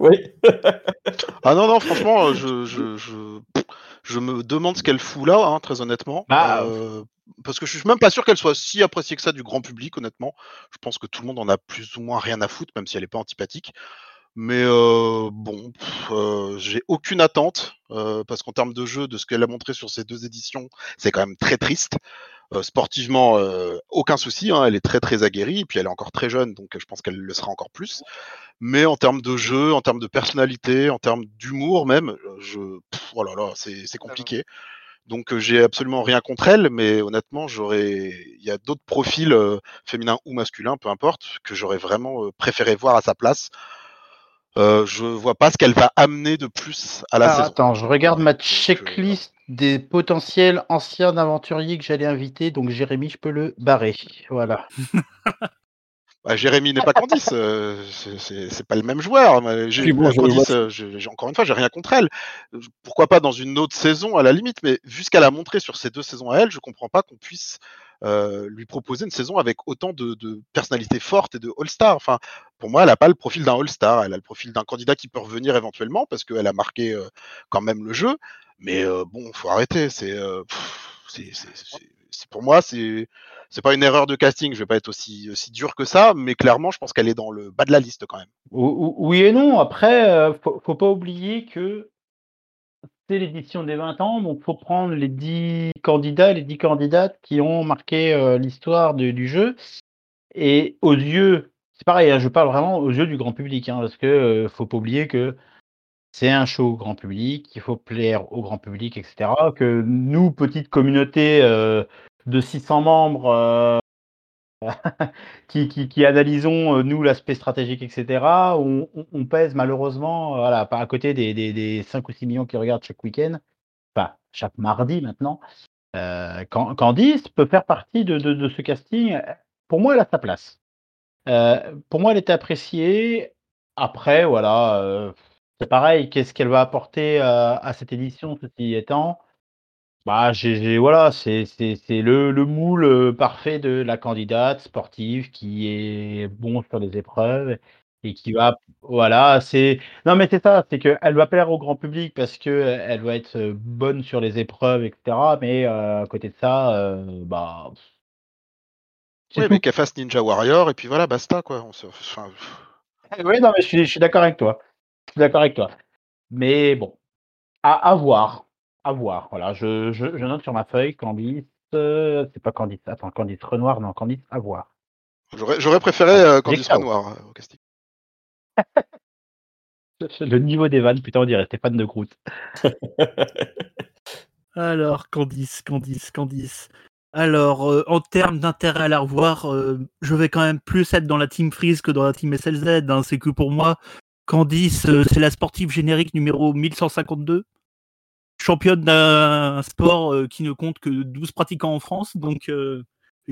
Oui. [LAUGHS] Ah non, non, franchement, je, je, je, je me demande ce qu'elle fout là, hein, très honnêtement. Bah, Euh, parce que je suis même pas sûr qu'elle soit si appréciée que ça du grand public, honnêtement. Je pense que tout le monde en a plus ou moins rien à foutre, même si elle est pas antipathique. Mais euh, bon, euh, j'ai aucune attente, euh, parce qu'en termes de jeu, de ce qu'elle a montré sur ces deux éditions, c'est quand même très triste. Sportivement, aucun souci, hein, elle est très très aguerrie, et puis elle est encore très jeune, donc je pense qu'elle le sera encore plus. Mais en termes de jeu, en termes de personnalité, en termes d'humour même, je, pff, oh là là, c'est c'est compliqué. Donc euh, j'ai absolument rien contre elle, mais honnêtement, j'aurais, il y a d'autres profils euh, féminins ou masculins, peu importe, que j'aurais vraiment euh, préféré voir à sa place. Euh, je vois pas ce qu'elle va amener de plus à la saison. attends, je regarde ma Donc, checklist des potentiels anciens aventuriers que j'allais inviter, donc Jérémy, je peux le barrer. Voilà. [LAUGHS] Bah, Jérémy n'est pas Candice, euh, c'est- pas le même joueur. j'ai- bon, euh, euh, j'ai- encore une fois, j'ai rien contre elle. Pourquoi pas dans une autre saison à la limite, mais vu ce qu'elle a montré sur ces deux saisons à elle, je comprends pas qu'on puisse euh, lui proposer une saison avec autant de, de personnalités fortes et de All-Star. Enfin, pour moi, elle a pas le profil d'un All-Star, elle a le profil d'un candidat qui peut revenir éventuellement parce qu'elle a marqué euh, quand même le jeu. Mais euh, bon, faut arrêter. C'est, euh, c'est- pour moi, c'est c'est pas une erreur de casting. Je vais pas être aussi, aussi dur que ça, mais clairement, je pense qu'elle est dans le bas de la liste quand même. Ou- ou- Oui et non. Après, euh, faut, faut pas oublier que c'est l'édition des 20 ans, donc faut prendre les 10 candidats, les 10 candidates qui ont marqué euh, l'histoire du jeu. Et aux yeux, c'est pareil, hein, je parle vraiment aux yeux du grand public, hein, parce que euh, faut pas oublier que c'est un show grand public, il faut plaire au grand public, etc. Que nous, petite communauté euh, de 600 membres, euh, [LAUGHS] qui, analysons, euh, nous, l'aspect stratégique, etc., on, pèse malheureusement, voilà, à côté des, des, des, 5 ou 6 millions qui regardent chaque week-end, enfin, chaque mardi maintenant, Candice peut faire partie de, ce casting. Pour moi, elle a sa place. Pour moi, elle était appréciée. Après, voilà, c'est pareil. Qu'est-ce qu'elle va apporter à, à cette édition, ceci étant? Bah, j'ai, voilà, c'est, le, le moule parfait de la candidate sportive qui est bon sur les épreuves et qui va, voilà, c'est, non mais c'est ça, c'est qu'elle va plaire au grand public parce que elle va être bonne sur les épreuves, etc. Mais euh, à côté de ça, euh, bah. Oui, mais qu'elle fasse Ninja Warrior et puis voilà, basta quoi. On se... enfin... Oui, non mais je suis, je suis d'accord avec toi. Je suis d'accord avec toi. Mais bon, à, à voir à voir. Voilà, je, je, je, note sur ma feuille Candice. Euh, c'est pas Candice. Attends, Candice Renoir, non, Candice à voir. J'aurais préféré euh, Candice Renoir euh, au casting. [LAUGHS] Le niveau des vannes, putain, on dirait Stéphane de Groot. [LAUGHS] Alors, Candice, Candice, Candice. Alors, euh, en termes d'intérêt à la revoir, euh, je vais quand même plus être dans la Team Freeze que dans la Team SLZ. Hein. C'est que pour moi, Candice, euh, c'est la sportive générique numéro 1152 championne d'un sport euh, qui ne compte que 12 pratiquants en France. Donc, euh,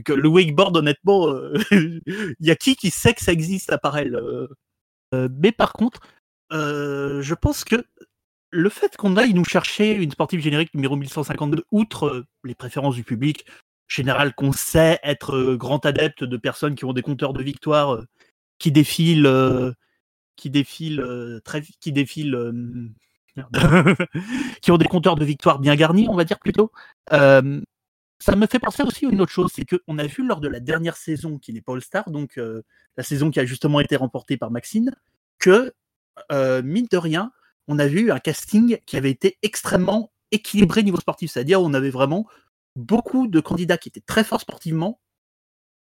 que le wakeboard, honnêtement, il [LAUGHS] y a qui qui sait que ça existe à part elle Mais par contre, je pense que le fait qu'on aille nous chercher une sportive générique numéro 1152, outre les préférences du public, général qu'on sait être grand adepte de personnes qui ont des compteurs de victoire qui défilent, qui défilent très, qui défilent [LAUGHS] qui ont des compteurs de victoire bien garnis, on va dire plutôt. Euh, ça me fait penser aussi à une autre chose, c'est qu'on a vu lors de la dernière saison, qui n'est pas All-Star, donc euh, la saison qui a justement été remportée par Maxine, que, euh, mine de rien, on a vu un casting qui avait été extrêmement équilibré niveau sportif, c'est-à-dire on avait vraiment beaucoup de candidats qui étaient très forts sportivement,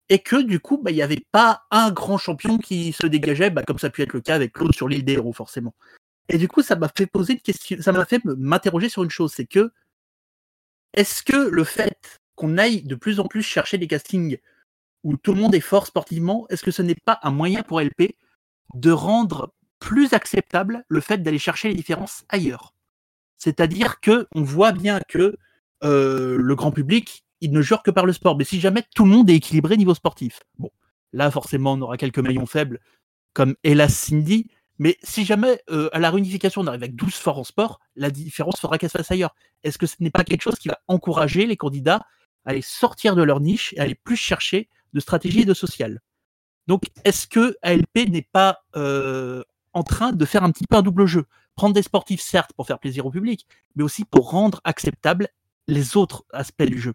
et que du coup, bah, il n'y avait pas un grand champion qui se dégageait, bah, comme ça a pu être le cas avec Claude sur l'île des héros, forcément. Et du coup, ça m'a fait poser une question, ça m'a fait m'interroger sur une chose, c'est que est-ce que le fait qu'on aille de plus en plus chercher des castings où tout le monde est fort sportivement, est-ce que ce n'est pas un moyen pour LP de rendre plus acceptable le fait d'aller chercher les différences ailleurs? C'est-à-dire que on voit bien que euh, le grand public, il ne jure que par le sport. Mais si jamais tout le monde est équilibré niveau sportif, bon, là forcément on aura quelques maillons faibles, comme hélas Cindy, mais si jamais euh, à la réunification on arrive avec 12 forts en sport, la différence faudra qu'elle se fasse ailleurs. Est-ce que ce n'est pas quelque chose qui va encourager les candidats à aller sortir de leur niche et à aller plus chercher de stratégie et de social? Donc est-ce que ALP n'est pas euh, en train de faire un petit peu un double jeu? Prendre des sportifs certes pour faire plaisir au public, mais aussi pour rendre acceptables les autres aspects du jeu.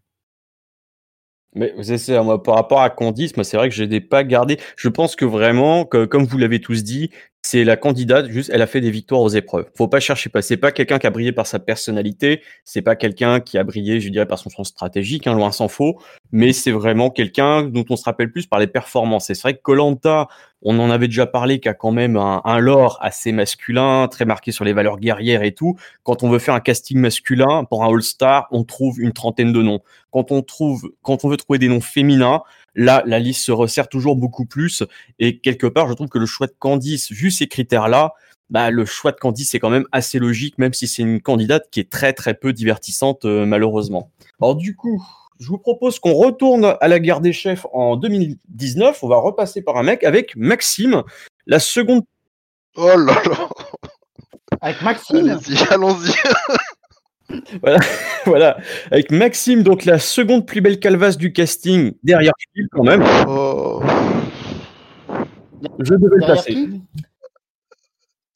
Mais c'est moi, par rapport à Candice, moi, c'est vrai que je n'ai pas gardé. Je pense que vraiment, que, comme vous l'avez tous dit, c'est la candidate, juste, elle a fait des victoires aux épreuves. Faut pas chercher pas. C'est pas quelqu'un qui a brillé par sa personnalité. C'est pas quelqu'un qui a brillé, je dirais, par son sens stratégique, hein, loin s'en faut. Mais c'est vraiment quelqu'un dont on se rappelle plus par les performances. Et c'est vrai que Colanta, on en avait déjà parlé, qui a quand même un, un lore assez masculin, très marqué sur les valeurs guerrières et tout. Quand on veut faire un casting masculin pour un All-Star, on trouve une trentaine de noms. Quand on trouve, quand on veut trouver des noms féminins, Là, la liste se resserre toujours beaucoup plus. Et quelque part, je trouve que le choix de Candice, vu ces critères-là, bah, le choix de Candice est quand même assez logique, même si c'est une candidate qui est très très peu divertissante, euh, malheureusement. Alors du coup, je vous propose qu'on retourne à la guerre des chefs en 2019. On va repasser par un mec avec Maxime, la seconde. Oh là là Avec Maxime Allons-y, allons-y [LAUGHS] voilà, [LAUGHS] voilà, avec Maxime, donc la seconde plus belle calvasse du casting, derrière Phil quand même. oh. Je devais le Derrière passer. qui?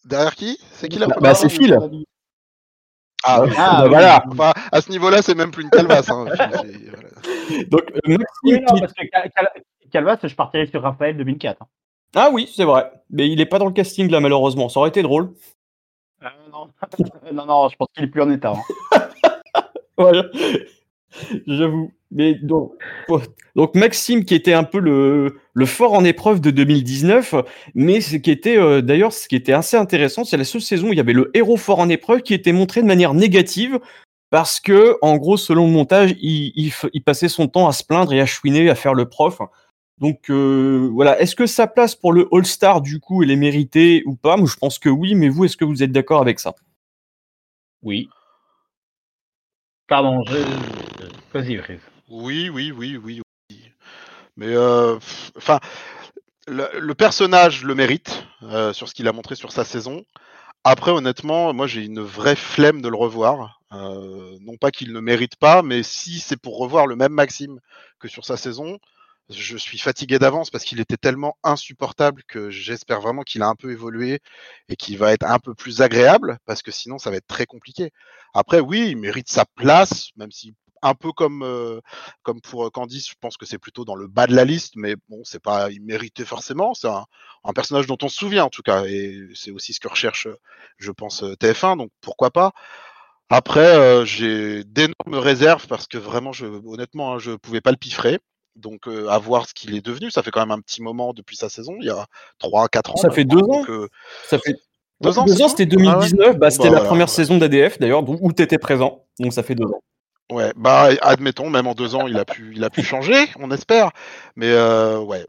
Derrière qui? C'est qui la Bah, première c'est Phil. Ah, oui. Ah, Bah, voilà. [LAUGHS] Enfin, à ce niveau-là, c'est même plus une calvasse. hein. Donc euh, Oui, Maxime non, qui- parce que Cal- Cal- Calvas, je partirais sur Raphaël 2004. hein. Ah oui, c'est vrai. Mais il est pas dans le casting là, malheureusement. Ça aurait été drôle. Euh, non. [LAUGHS] non, non, je pense qu'il est plus en état. hein. [LAUGHS] Voilà. J'avoue. Mais donc, donc Maxime qui était un peu le, le fort en épreuve de 2019, mais ce qui était euh, d'ailleurs ce qui était assez intéressant, c'est la seule saison où il y avait le héros fort en épreuve qui était montré de manière négative parce que en gros selon le montage, il, il, passait son temps à se plaindre et à chouiner, à faire le prof. Donc euh, voilà, est-ce que sa place pour le All-Star du coup elle est méritée ou pas? Moi je pense que oui, mais vous est-ce que vous êtes d'accord avec ça? Oui. Pardon, je... Oui, oui, oui, oui, oui. Mais euh, enfin, le, le, personnage le mérite euh, sur ce qu'il a montré sur sa saison. Après, honnêtement, moi j'ai une vraie flemme de le revoir. Euh, non pas qu'il ne mérite pas, mais si c'est pour revoir le même Maxime que sur sa saison, je suis fatigué d'avance parce qu'il était tellement insupportable que j'espère vraiment qu'il a un peu évolué et qu'il va être un peu plus agréable parce que sinon ça va être très compliqué. Après, oui, il mérite sa place, même si un peu comme euh, comme pour Candice, je pense que c'est plutôt dans le bas de la liste, mais bon, c'est pas il méritait forcément. C'est un, un, personnage dont on se souvient en tout cas, et c'est aussi ce que recherche, je pense, TF1, donc pourquoi pas. Après, euh, j'ai d'énormes réserves parce que vraiment, je, honnêtement, hein, je pouvais pas le piffrer. Donc, euh, à voir ce qu'il est devenu. Ça fait quand même un petit moment depuis sa saison, il y a 3-4 ans. Ça fait deux ans. euh, Ça fait deux ans, deux ans, c'était 2019. Ah ouais? bah, c'était Bah, la voilà, première saison d'ADF d'ailleurs, où tu étais présent. Donc ça fait deux ans. Ouais, bah admettons, même en deux ans, il a pu, changer, on espère. Mais euh, ouais,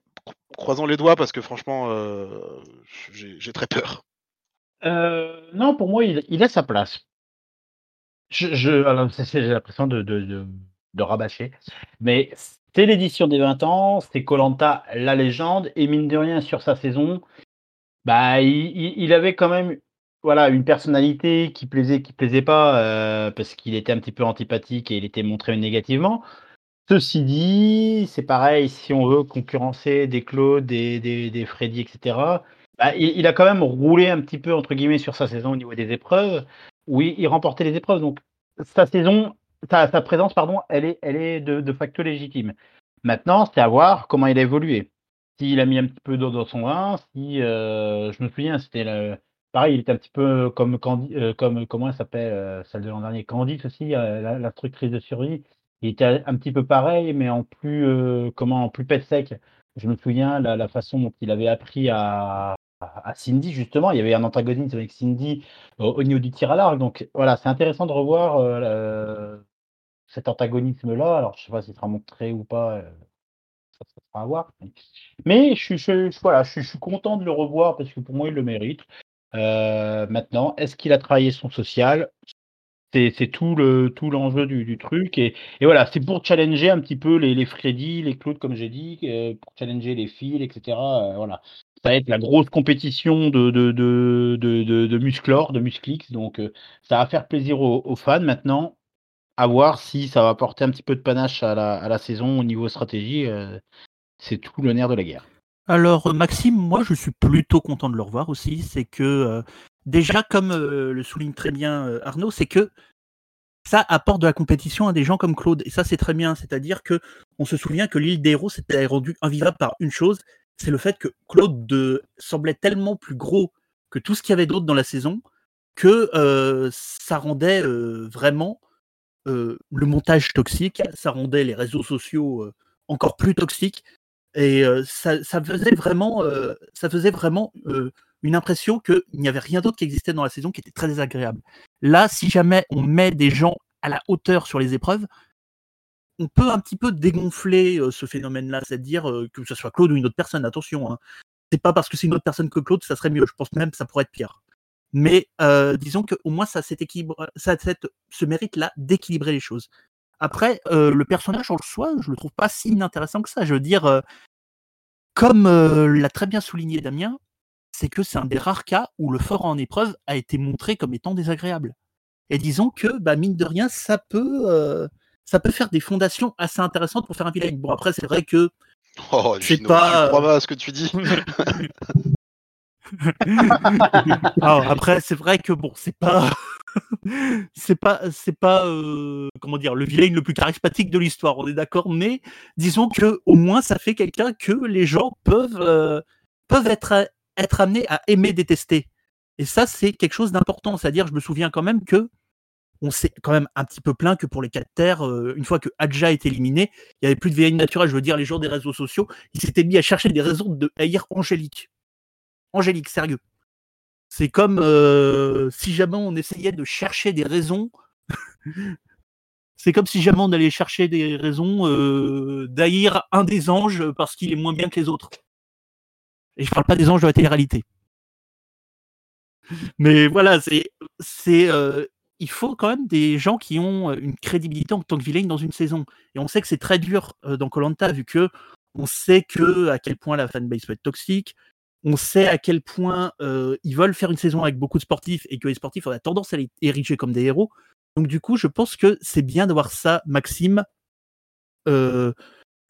croisons les doigts parce que franchement, euh, j'ai très peur. Euh, non, pour moi, il, a sa place. Je, j'ai l'impression de, de, de, rabâcher. Mais c'est l'édition des 20 ans, c'est Colanta la légende, et mine de rien, sur sa saison, bah, il avait quand même voilà, une personnalité qui plaisait, qui plaisait pas, euh, parce qu'il était un petit peu antipathique et il était montré négativement. Ceci dit, c'est pareil, si on veut concurrencer des Claude, des, des, des Freddy, etc., bah, il, a quand même roulé un petit peu, entre guillemets, sur sa saison au niveau des épreuves, où il, il remportait les épreuves. Donc, sa saison, sa, sa présence, pardon, elle est, elle est de, de facto légitime. Maintenant, c'est à voir comment il a évolué. S'il a mis un petit peu d'eau dans son vin, si, euh, je me souviens, c'était le, pareil, il était un petit peu comme, Candi, euh, comme comment elle s'appelle, euh, celle de l'an dernier, Candice aussi, euh, l'instructrice de survie. Il était un petit peu pareil, mais en plus, euh, comment, en plus pet sec. Je me souviens la, la façon dont il avait appris à, Cindy, justement. Il y avait un antagonisme avec Cindy au, au niveau du tir à l'arc. Donc voilà, c'est intéressant de revoir euh, cet antagonisme-là. Alors, je sais pas s'il sera montré ou pas. euh, ça, sera à voir. Mais, je, suis- voilà, je suis content de le revoir parce que pour moi, il le mérite. Euh, maintenant, est-ce qu'il a travaillé son social? C'est tout le tout l'enjeu du, truc et, voilà c'est pour challenger un petit peu les, les Freddy les Claude comme j'ai dit euh, pour challenger les fils etc euh, voilà. Ça va être la grosse compétition de de de de, de, de Musclix donc ça va faire plaisir aux, fans maintenant à voir si ça va apporter un petit peu de panache à la, à la saison au niveau stratégie c'est tout le nerf de la guerre Alors, euh, Maxime, moi, je suis plutôt content de le revoir aussi. C'est que, euh, déjà, comme euh, le souligne très bien Arnaud, c'est que ça apporte de la compétition à des gens comme Claude. Et ça, c'est très bien. C'est-à-dire que on se souvient que l'île des héros s'était rendue invivable par une chose c'est le fait que Claude de, semblait tellement plus gros que tout ce qu'il y avait d'autre dans la saison que ça rendait vraiment le montage toxique, ça rendait les réseaux sociaux encore plus toxiques et ça, faisait vraiment, une impression qu'il n'y avait rien d'autre qui existait dans la saison qui était très désagréable. Là, si jamais on met des gens à la hauteur sur les épreuves, on peut un petit peu dégonfler ce phénomène-là, c'est-à-dire que ce soit Claude ou une autre personne, attention. Hein. C'est pas parce que c'est une autre personne que Claude, ça serait mieux. Je pense même que ça pourrait être pire. Mais euh, disons qu'au moins ça, cet a ce mérite-là d'équilibrer les choses. Après, euh, le personnage en soi, je le trouve pas si inintéressant que ça. Je veux dire, euh, comme euh, l'a très bien souligné Damien, c'est que c'est un des rares cas où le fort en épreuve a été montré comme étant désagréable. Et disons que, bah, mine de rien, ça peut, ça peut faire des fondations assez intéressantes pour faire un vilain. Bon, après, c'est vrai que. Oh, c'est pas. Tu crois pas à ce que tu dis [LAUGHS] [LAUGHS] [LAUGHS] Alors, après, c'est vrai que bon, c'est pas. [LAUGHS] c'est pas, c'est pas, euh, comment dire, le vilain le plus charismatique de l'histoire, on est d'accord, mais disons que au moins ça fait quelqu'un que les gens peuvent, euh, être, amenés à aimer détester. Et ça, c'est quelque chose d'important. C'est-à-dire, je me souviens quand même que on s'est quand même un petit peu plaint que pour les quatre terres, euh, une fois que Adja est éliminé, il n'y avait plus de VI naturelle. Je veux dire, les gens des réseaux sociaux, ils s'étaient mis à chercher des raisons de haïr Angélique. Angélique, sérieux. C'est comme euh, si jamais on essayait de chercher des raisons. [LAUGHS] C'est comme si jamais on allait chercher des raisons euh, d'haïr un des anges parce qu'il est moins bien que les autres. Et je parle pas des anges de la télé-réalité. Mais voilà, c'est, euh, il faut quand même des gens qui ont une crédibilité en tant que vilain dans une saison. Et on sait que c'est très dur euh, dans Colanta vu que on sait que à quel point la fanbase peut être toxique. On sait à quel point euh, ils veulent faire une saison avec beaucoup de sportifs et que les sportifs ont tendance à les ériger comme des héros. Donc du coup, je pense que c'est bien d'avoir ça, Maxime, euh,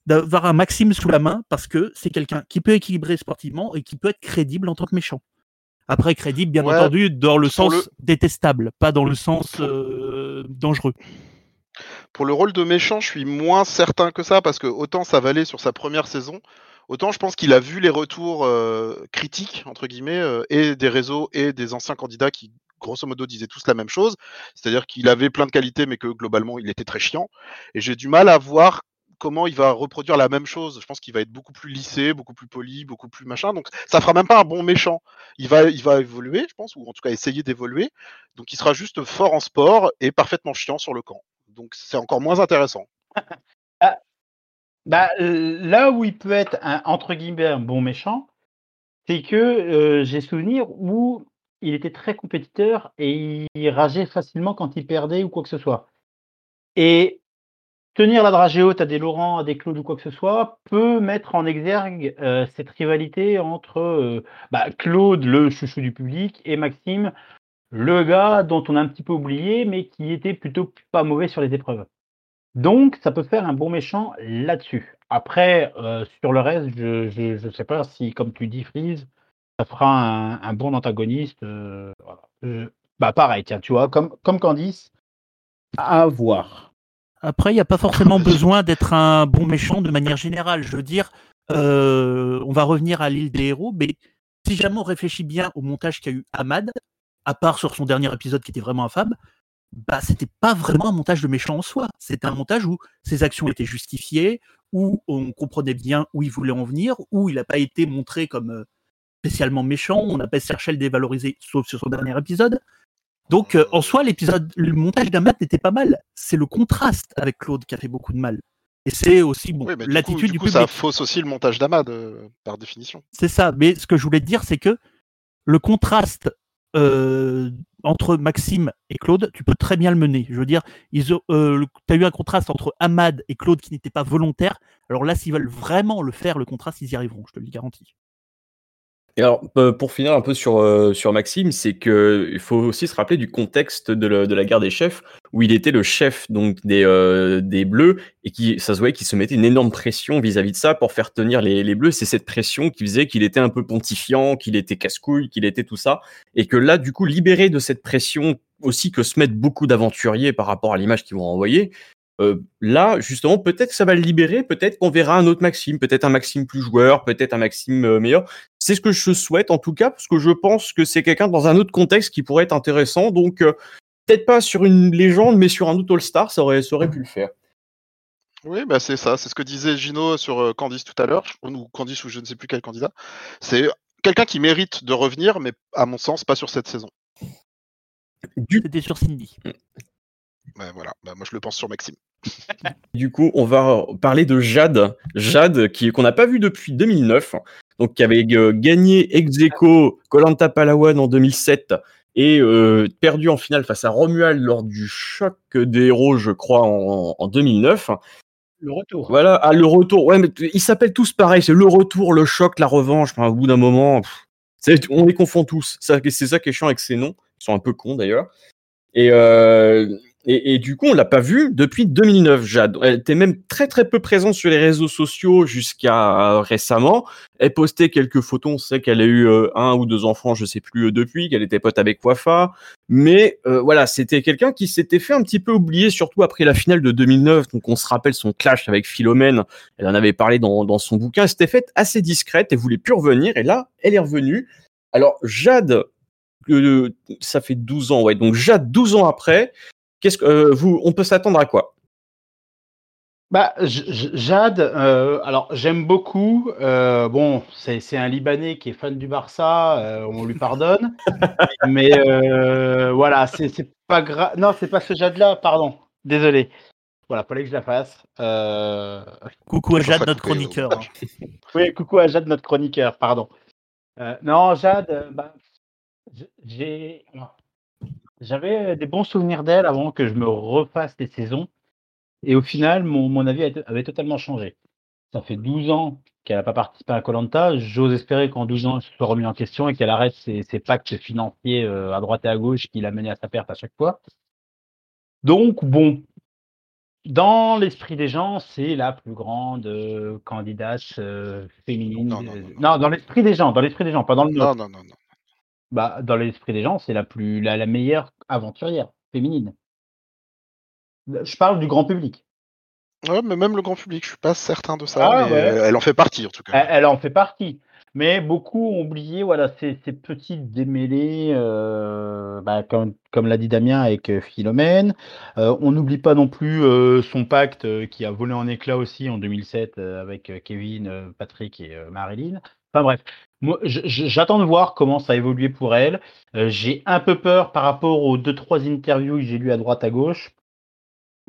d'avoir un Maxime sous la main parce que c'est quelqu'un qui peut équilibrer sportivement et qui peut être crédible en tant que méchant. Après, crédible, bien Ouais, entendu, dans le sens détestable, pas dans le sens euh, dangereux. Pour le rôle de méchant, je suis moins certain que ça, parce que autant ça valait sur sa première saison, autant je pense qu'il a vu les retours euh, critiques, entre guillemets, euh, et des réseaux et des anciens candidats qui, grosso modo, disaient tous la même chose. C'est-à-dire qu'il avait plein de qualités, mais que globalement, il était très chiant. Et j'ai du mal à voir comment il va reproduire la même chose. Je pense qu'il va être beaucoup plus lissé, beaucoup plus poli, beaucoup plus machin. Donc ça fera même pas un bon méchant. Il va, il va évoluer, je pense, ou en tout cas essayer d'évoluer. Donc il sera juste fort en sport et parfaitement chiant sur le camp. Donc c'est encore moins intéressant. [LAUGHS] Bah, là où il peut être un, entre guillemets un bon méchant, c'est que j'ai souvenir où il était très compétiteur et il rageait facilement quand il perdait ou quoi que ce soit. Et tenir la dragée haute à des Laurent, à des Claude ou quoi que ce soit peut mettre en exergue cette rivalité entre bah, Claude, le chouchou du public, et Maxime, le gars dont on a un petit peu oublié, mais qui était plutôt pas mauvais sur les épreuves. Donc, ça peut faire un bon méchant là-dessus. Après, euh, sur le reste, je ne sais pas si, comme tu dis, Freeze, ça fera un, bon antagoniste. euh, bah, pareil, tiens, tu vois, comme, comme Candice, à voir. Après, il n'y a pas forcément besoin d'être un bon méchant de manière générale. Je veux dire, euh, on va revenir à l'île des héros, mais si jamais on réfléchit bien au montage qu'a eu Ahmad, à part sur son dernier épisode qui était vraiment infâme, bah c'était pas vraiment un montage de méchant en soi. C'était un montage où ses actions étaient justifiées, où on comprenait bien où il voulait en venir, où il n'a pas été montré comme euh, spécialement méchant. On n'a pas cherché à le dévaloriser, sauf sur son dernier épisode. Donc, euh, en soi, l'épisode, le montage d'Ahmad n'était pas mal. C'est le contraste avec Claude qui a fait beaucoup de mal. Et c'est aussi bon, Oui, mais du coup, l'attitude du du, coup, public. ça fausse aussi le montage d'Amad, euh, par définition. C'est ça. Mais ce que je voulais te dire, c'est que le contraste euh, entre Maxime et Claude, tu peux très bien le mener. Je veux dire, tu as eu un contraste entre Ahmad et Claude qui n'était pas volontaire. Alors là, s'ils veulent vraiment le faire, le contraste, ils y arriveront, je te le garantis. Et alors, pour finir un peu sur, euh, sur Maxime, c'est que il faut aussi se rappeler du contexte de, la guerre des chefs, où il était le chef donc des, euh, des Bleus, et qui, ça se voyait qu'il se mettait une énorme pression vis-à-vis de ça pour faire tenir les, les Bleus. C'est cette pression qui faisait qu'il était un peu pontifiant, qu'il était casse-couille, qu'il était tout ça. Et que là, du coup, libéré de cette pression aussi que se mettent beaucoup d'aventuriers par rapport à l'image qu'ils vont envoyer, euh, là, justement, peut-être que ça va le libérer, peut-être qu'on verra un autre Maxime, peut-être un Maxime plus joueur, peut-être un Maxime euh, meilleur. C'est ce que je souhaite en tout cas, parce que je pense que c'est quelqu'un dans un autre contexte qui pourrait être intéressant. Donc, euh, peut-être pas sur une légende, mais sur un autre All-Star, ça aurait, ça aurait pu le faire. Oui, bah c'est ça, c'est ce que disait Gino sur Candice tout à l'heure, ou Candice ou je ne sais plus quel candidat. C'est quelqu'un qui mérite de revenir, mais à mon sens, pas sur cette saison. Du, C'était sur Cindy. Ouais, voilà, bah, moi je le pense sur Maxime. Du coup, on va parler de Jade. Jade, qui qu'on n'a pas vu depuis 2009, donc qui avait euh, gagné ex aequo Koh-Lanta Palawan en 2007 et euh, perdu en finale face à Romuald lors du choc des héros, je crois, en, en 2009. Le retour. Voilà, ah, le retour. Ouais, mais ils s'appellent tous pareil. C'est le retour, le choc, la revanche. Enfin, au bout d'un moment, pff, on les confond tous. C'est ça qui est chiant avec ces noms. Ils sont un peu cons d'ailleurs. Et, euh, et, et du coup, on l'a pas vu depuis 2009, Jade. Elle était même très très peu présente sur les réseaux sociaux jusqu'à récemment. Elle postait quelques photos. On sait qu'elle a eu euh, un ou deux enfants, je sais plus euh, depuis, qu'elle était pote avec Wafa. Mais euh, voilà, c'était quelqu'un qui s'était fait un petit peu oublier, surtout après la finale de 2009. Donc on se rappelle son clash avec Philomène. Elle en avait parlé dans, son bouquin. Elle s'était faite assez discrète. Elle voulait plus revenir. Et là, elle est revenue. Alors Jade, ça fait 12 ans, ouais. Donc Jade, 12 ans après, Qu'est-ce que euh, vous, on peut s'attendre à quoi? Bah, Jade, euh, alors j'aime beaucoup. Euh, bon, c'est un Libanais qui est fan du Barça, on lui pardonne. [LAUGHS] mais voilà, c'est pas grave. Non, c'est pas ce Jade-là, pardon. Désolé. Voilà, fallait que je la fasse. Coucou à Jade, notre chroniqueur. Hein. [LAUGHS] oui, coucou à Jade, notre chroniqueur, pardon. non, Jade, bah, j'ai. J'avais des bons souvenirs d'elle avant que je me refasse les saisons. Et au final, mon, avis avait totalement changé. Ça fait 12 ans qu'elle n'a pas participé à Colanta. J'ose espérer qu'en 12 ans, elle se soit remis en question et qu'elle arrête ses, pactes financiers euh, à droite et à gauche qui l'a mené à sa perte à chaque fois. Donc, bon, dans l'esprit des gens, c'est la plus grande euh, candidate euh, féminine. Non, non, dans l'esprit des gens, dans l'esprit des gens, pas dans le Non, non, non, non. Bah, dans l'esprit des gens, c'est la plus la, meilleure aventurière féminine. Je parle du grand public. Ouais, mais même le grand public, je suis pas certain de ça. Ah, elle en fait partie en tout cas. Elle, en fait partie. Mais beaucoup ont oublié voilà, ces, petites démêlés, euh, bah, comme, comme l'a dit Damien avec euh, Philomène. Euh, on n'oublie pas non plus son pacte qui a volé en éclats aussi en 2007 avec Kevin, Patrick et Marilyn. Enfin bref, moi, j'attends de voir comment ça a évolué pour elle. Euh, j'ai un peu peur par rapport aux deux trois interviews que j'ai lues à droite à gauche.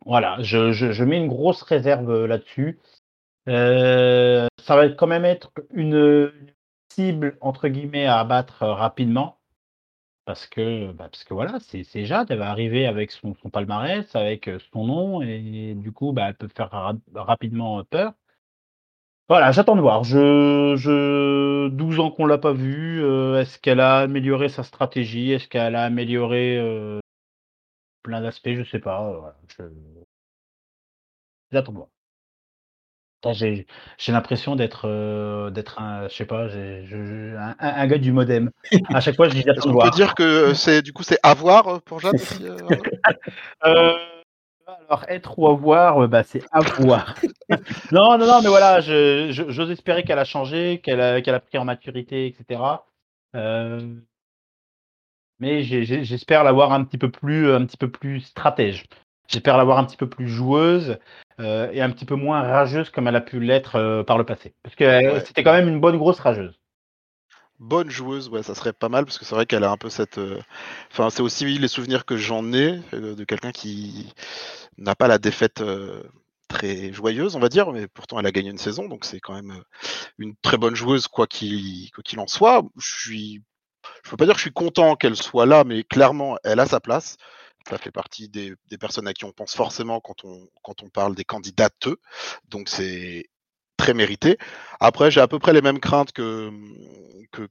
Voilà, je, mets une grosse réserve euh, là-dessus. Euh, ça va quand même être une cible entre guillemets à abattre rapidement parce que bah, parce que voilà, c'est Jade, elle va arriver avec son, palmarès, avec son nom et du coup, bah, elle peut faire rapidement peur. Voilà, j'attends de voir. Je, je 12 ans qu'on l'a pas vue. Euh, est-ce qu'elle a amélioré sa stratégie? Est-ce qu'elle a amélioré euh, plein d'aspects? Je sais pas. Euh, j'attends de voir. J'ai, l'impression d'être d'être un je sais pas un, gars du modem. À chaque fois je dis j'attends de voir. On peut dire que c'est du coup c'est avoir pour Jeanne [LAUGHS] alors, être ou avoir, euh, bah, c'est avoir. [LAUGHS] non, non, non, mais voilà, j'ose espérer qu'elle a changé, qu'elle a, pris en maturité, etc. Euh, mais j'espère l'avoir un petit peu plus, un petit peu plus stratège. J'espère l'avoir un petit peu plus joueuse euh, et un petit peu moins rageuse comme elle a pu l'être par le passé. Parce que c'était quand même une bonne grosse rageuse bonne joueuse, ouais, ça serait pas mal parce que c'est vrai qu'elle a un peu cette. Enfin, c'est aussi les souvenirs que j'en ai de quelqu'un qui n'a pas la défaite très joyeuse, on va dire, mais pourtant elle a gagné une saison, donc c'est quand même une très bonne joueuse, quoi qu'il en soit. Je je peux pas dire que je suis content qu'elle soit là, mais clairement, elle a sa place. Ça fait partie des, personnes à qui on pense forcément quand on, quand on parle des candidates. Donc c'est très mérité. Après, j'ai à peu près les mêmes craintes que,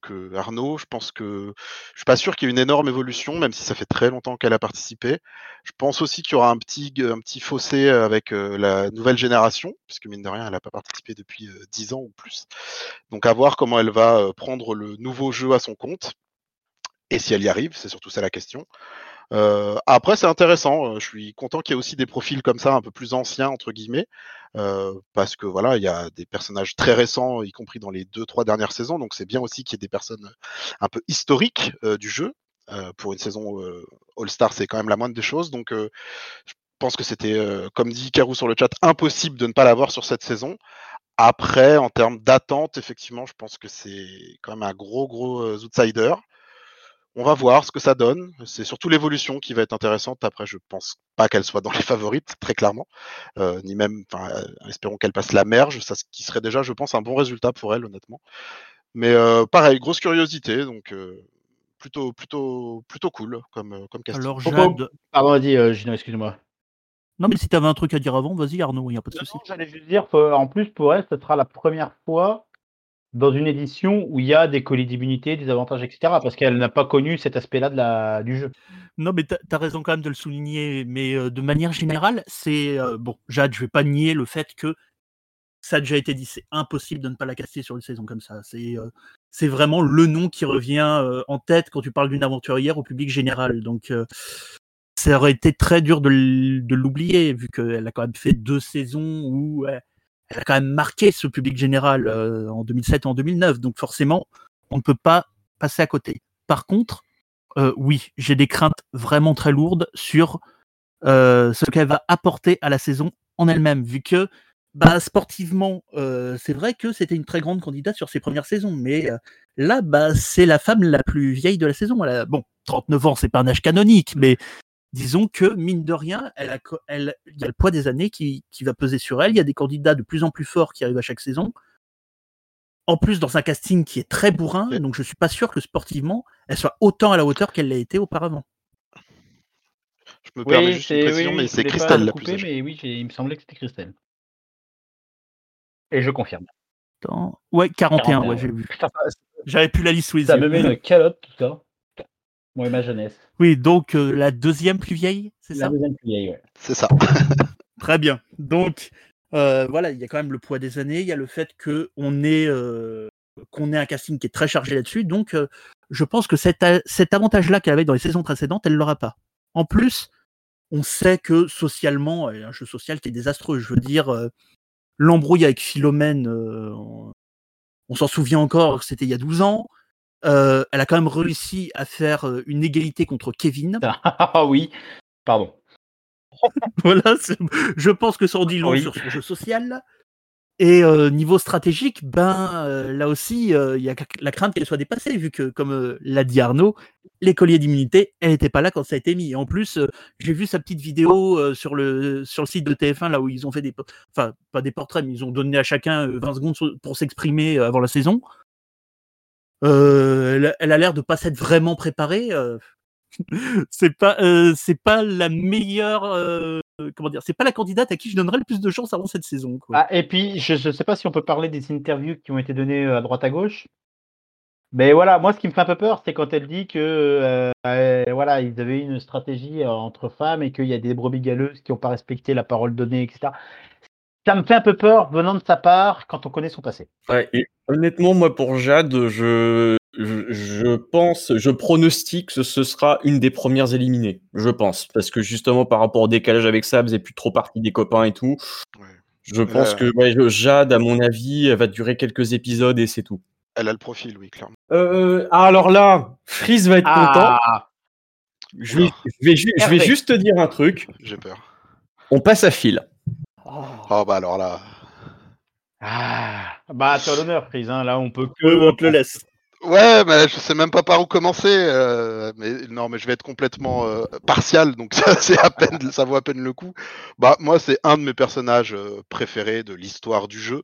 que, Arnaud. Je pense que je suis pas sûr qu'il y ait une énorme évolution, même si ça fait très longtemps qu'elle a participé. Je pense aussi qu'il y aura un petit, un petit fossé avec euh, la nouvelle génération, puisque mine de rien, elle n'a pas participé depuis 10 euh, ans ou plus. Donc à voir comment elle va euh, prendre le nouveau jeu à son compte. Et si elle y arrive, c'est surtout ça la question. Euh, après, c'est intéressant. Je suis content qu'il y ait aussi des profils comme ça, un peu plus anciens entre guillemets, euh, parce que voilà, il y a des personnages très récents, y compris dans les deux, trois dernières saisons. Donc, c'est bien aussi qu'il y ait des personnes un peu historiques euh, du jeu. pour une saison All-Star, c'est quand même la moindre des choses. Donc, je pense que c'était, comme dit Karou sur le chat, impossible de ne pas l'avoir sur cette saison. Après, en termes d'attente, effectivement, je pense que c'est quand même un gros, gros outsider. On va voir ce que ça donne. C'est surtout l'évolution qui va être intéressante. Après, je pense pas qu'elle soit dans les favorites, très clairement. Euh, ni même, enfin, euh, espérons qu'elle passe la merge. Ça, qui serait déjà, je pense, un bon résultat pour elle, honnêtement. Mais euh, pareil, grosse curiosité. Donc, plutôt, plutôt, plutôt cool comme, comme casting. Alors, Jade... Pardon, vas-y, Gino, excuse-moi. Non, mais si tu avais un truc à dire avant, vas-y, Arnaud, il n'y a pas de souci. J'allais juste dire, en plus, pour elle, ce sera la première fois dans une édition où il y a des colis d'immunité, des avantages, etc. Parce qu'elle n'a pas connu cet aspect-là de la, du jeu. Non, mais tu as, raison quand même de le souligner. Mais euh, de manière générale, c'est. Euh, bon, Jade, je vais pas nier le fait que ça a déjà été dit. C'est impossible de ne pas la casser sur une saison comme ça. C'est euh, c'est vraiment le nom qui revient en tête quand tu parles d'une aventurière au public général. Donc. ça aurait été très dur de l'oublier, vu qu'elle a quand même fait deux saisons où elle a quand même marqué ce public général euh, en 2007 et en 2009. Donc forcément, on ne peut pas passer à côté. Par contre, euh, oui, j'ai des craintes vraiment très lourdes sur euh, ce qu'elle va apporter à la saison en elle-même, vu que bah, sportivement, c'est vrai que c'était une très grande candidate sur ses premières saisons, mais là, bah, c'est la femme la plus vieille de la saison. Bon, 39 ans, c'est pas un âge canonique, mais disons que, mine de rien, elle a, elle, il y a le poids des années qui, qui va peser sur elle. Il y a des candidats de plus en plus forts qui arrivent à chaque saison. En plus, dans un casting qui est très bourrin, donc je suis pas sûr que sportivement, elle soit autant à la hauteur qu'elle l'a été auparavant. Je me permets juste une précision, mais c'est Christelle la plus âgée. Mais oui, il me semblait que c'était Christelle. Et je confirme. Attends. Ouais, 41, 41 ouais, j'ai vu. J'avais plus la liste sous les ça yeux. Ça me met une calotte, tout ça. Et ma jeunesse. Oui, donc euh, la deuxième plus vieille, c'est ça? La deuxième plus vieille, ouais. C'est ça. [LAUGHS] Très bien. Donc, euh, voilà, il y a quand même le poids des années, il y a le fait qu'on ait, euh, qu'on ait un casting qui est très chargé là-dessus. Donc, euh, je pense que cet, cet avantage-là qu'elle avait dans les saisons précédentes, elle l'aura pas. En plus, on sait que socialement, il y a un jeu social qui est désastreux. Je veux dire, euh, l'embrouille avec Philomène, euh, on s'en souvient encore, c'était il y a 12 ans. Euh, elle a quand même réussi à faire euh, une égalité contre Kevin. [LAUGHS] Ah oui, pardon. [LAUGHS] voilà, je pense que ça en dit long Oui. sur son jeu social. Et euh, niveau stratégique, ben euh, là aussi, il y a la crainte qu'elle soit dépassée, vu que, comme l'a dit Arnaud, les colliers d'immunité, elle n'était pas là quand ça a été mis. Et en plus, j'ai vu sa petite vidéo sur le sur le site de TF1 là où ils ont fait des, enfin pas des portraits, mais ils ont donné à chacun euh, 20 secondes pour s'exprimer avant la saison. Euh, elle, a- l'air de pas s'être vraiment préparée. euh. [LAUGHS] c'est pas euh, c'est pas la meilleure comment dire, c'est pas la candidate à qui je donnerais le plus de chance avant cette saison. Ah, et puis, je ne sais pas si on peut parler des interviews qui ont été données à droite à gauche. Mais voilà, moi, ce qui me fait un peu peur, c'est quand elle dit que euh, euh, voilà, ils avaient une stratégie entre femmes et qu'il y a des brebis galeuses qui n'ont pas respecté la parole donnée, etc. Ça me fait un peu peur venant de sa part quand on connaît son passé. Ouais, et honnêtement, moi, pour Jade, je, je, je pense, je pronostique que ce sera une des premières éliminées. Je pense. Parce que justement, par rapport au décalage avec Sabs et plus trop partie des copains et tout, Ouais. je pense Euh. que ouais, Jade, à mon avis, elle va durer quelques épisodes et c'est tout. Elle a le profil, oui, clairement. Euh, ah, alors là, Freeze va être content. Ah, Je vais, je, vais, ju- je vais juste te dire un truc. J'ai peur. On passe à fil. Oh bah alors là. ah. Bah, tu as l'honneur, Prise. Hein. Là, on peut que. On te le laisse. Ouais, mais je sais même pas par où commencer. euh, mais non, mais je vais être complètement euh, partial, donc [LAUGHS] ça, c'est à peine, ça vaut à peine le coup. Bah moi, c'est un de mes personnages euh, préférés de l'histoire du jeu.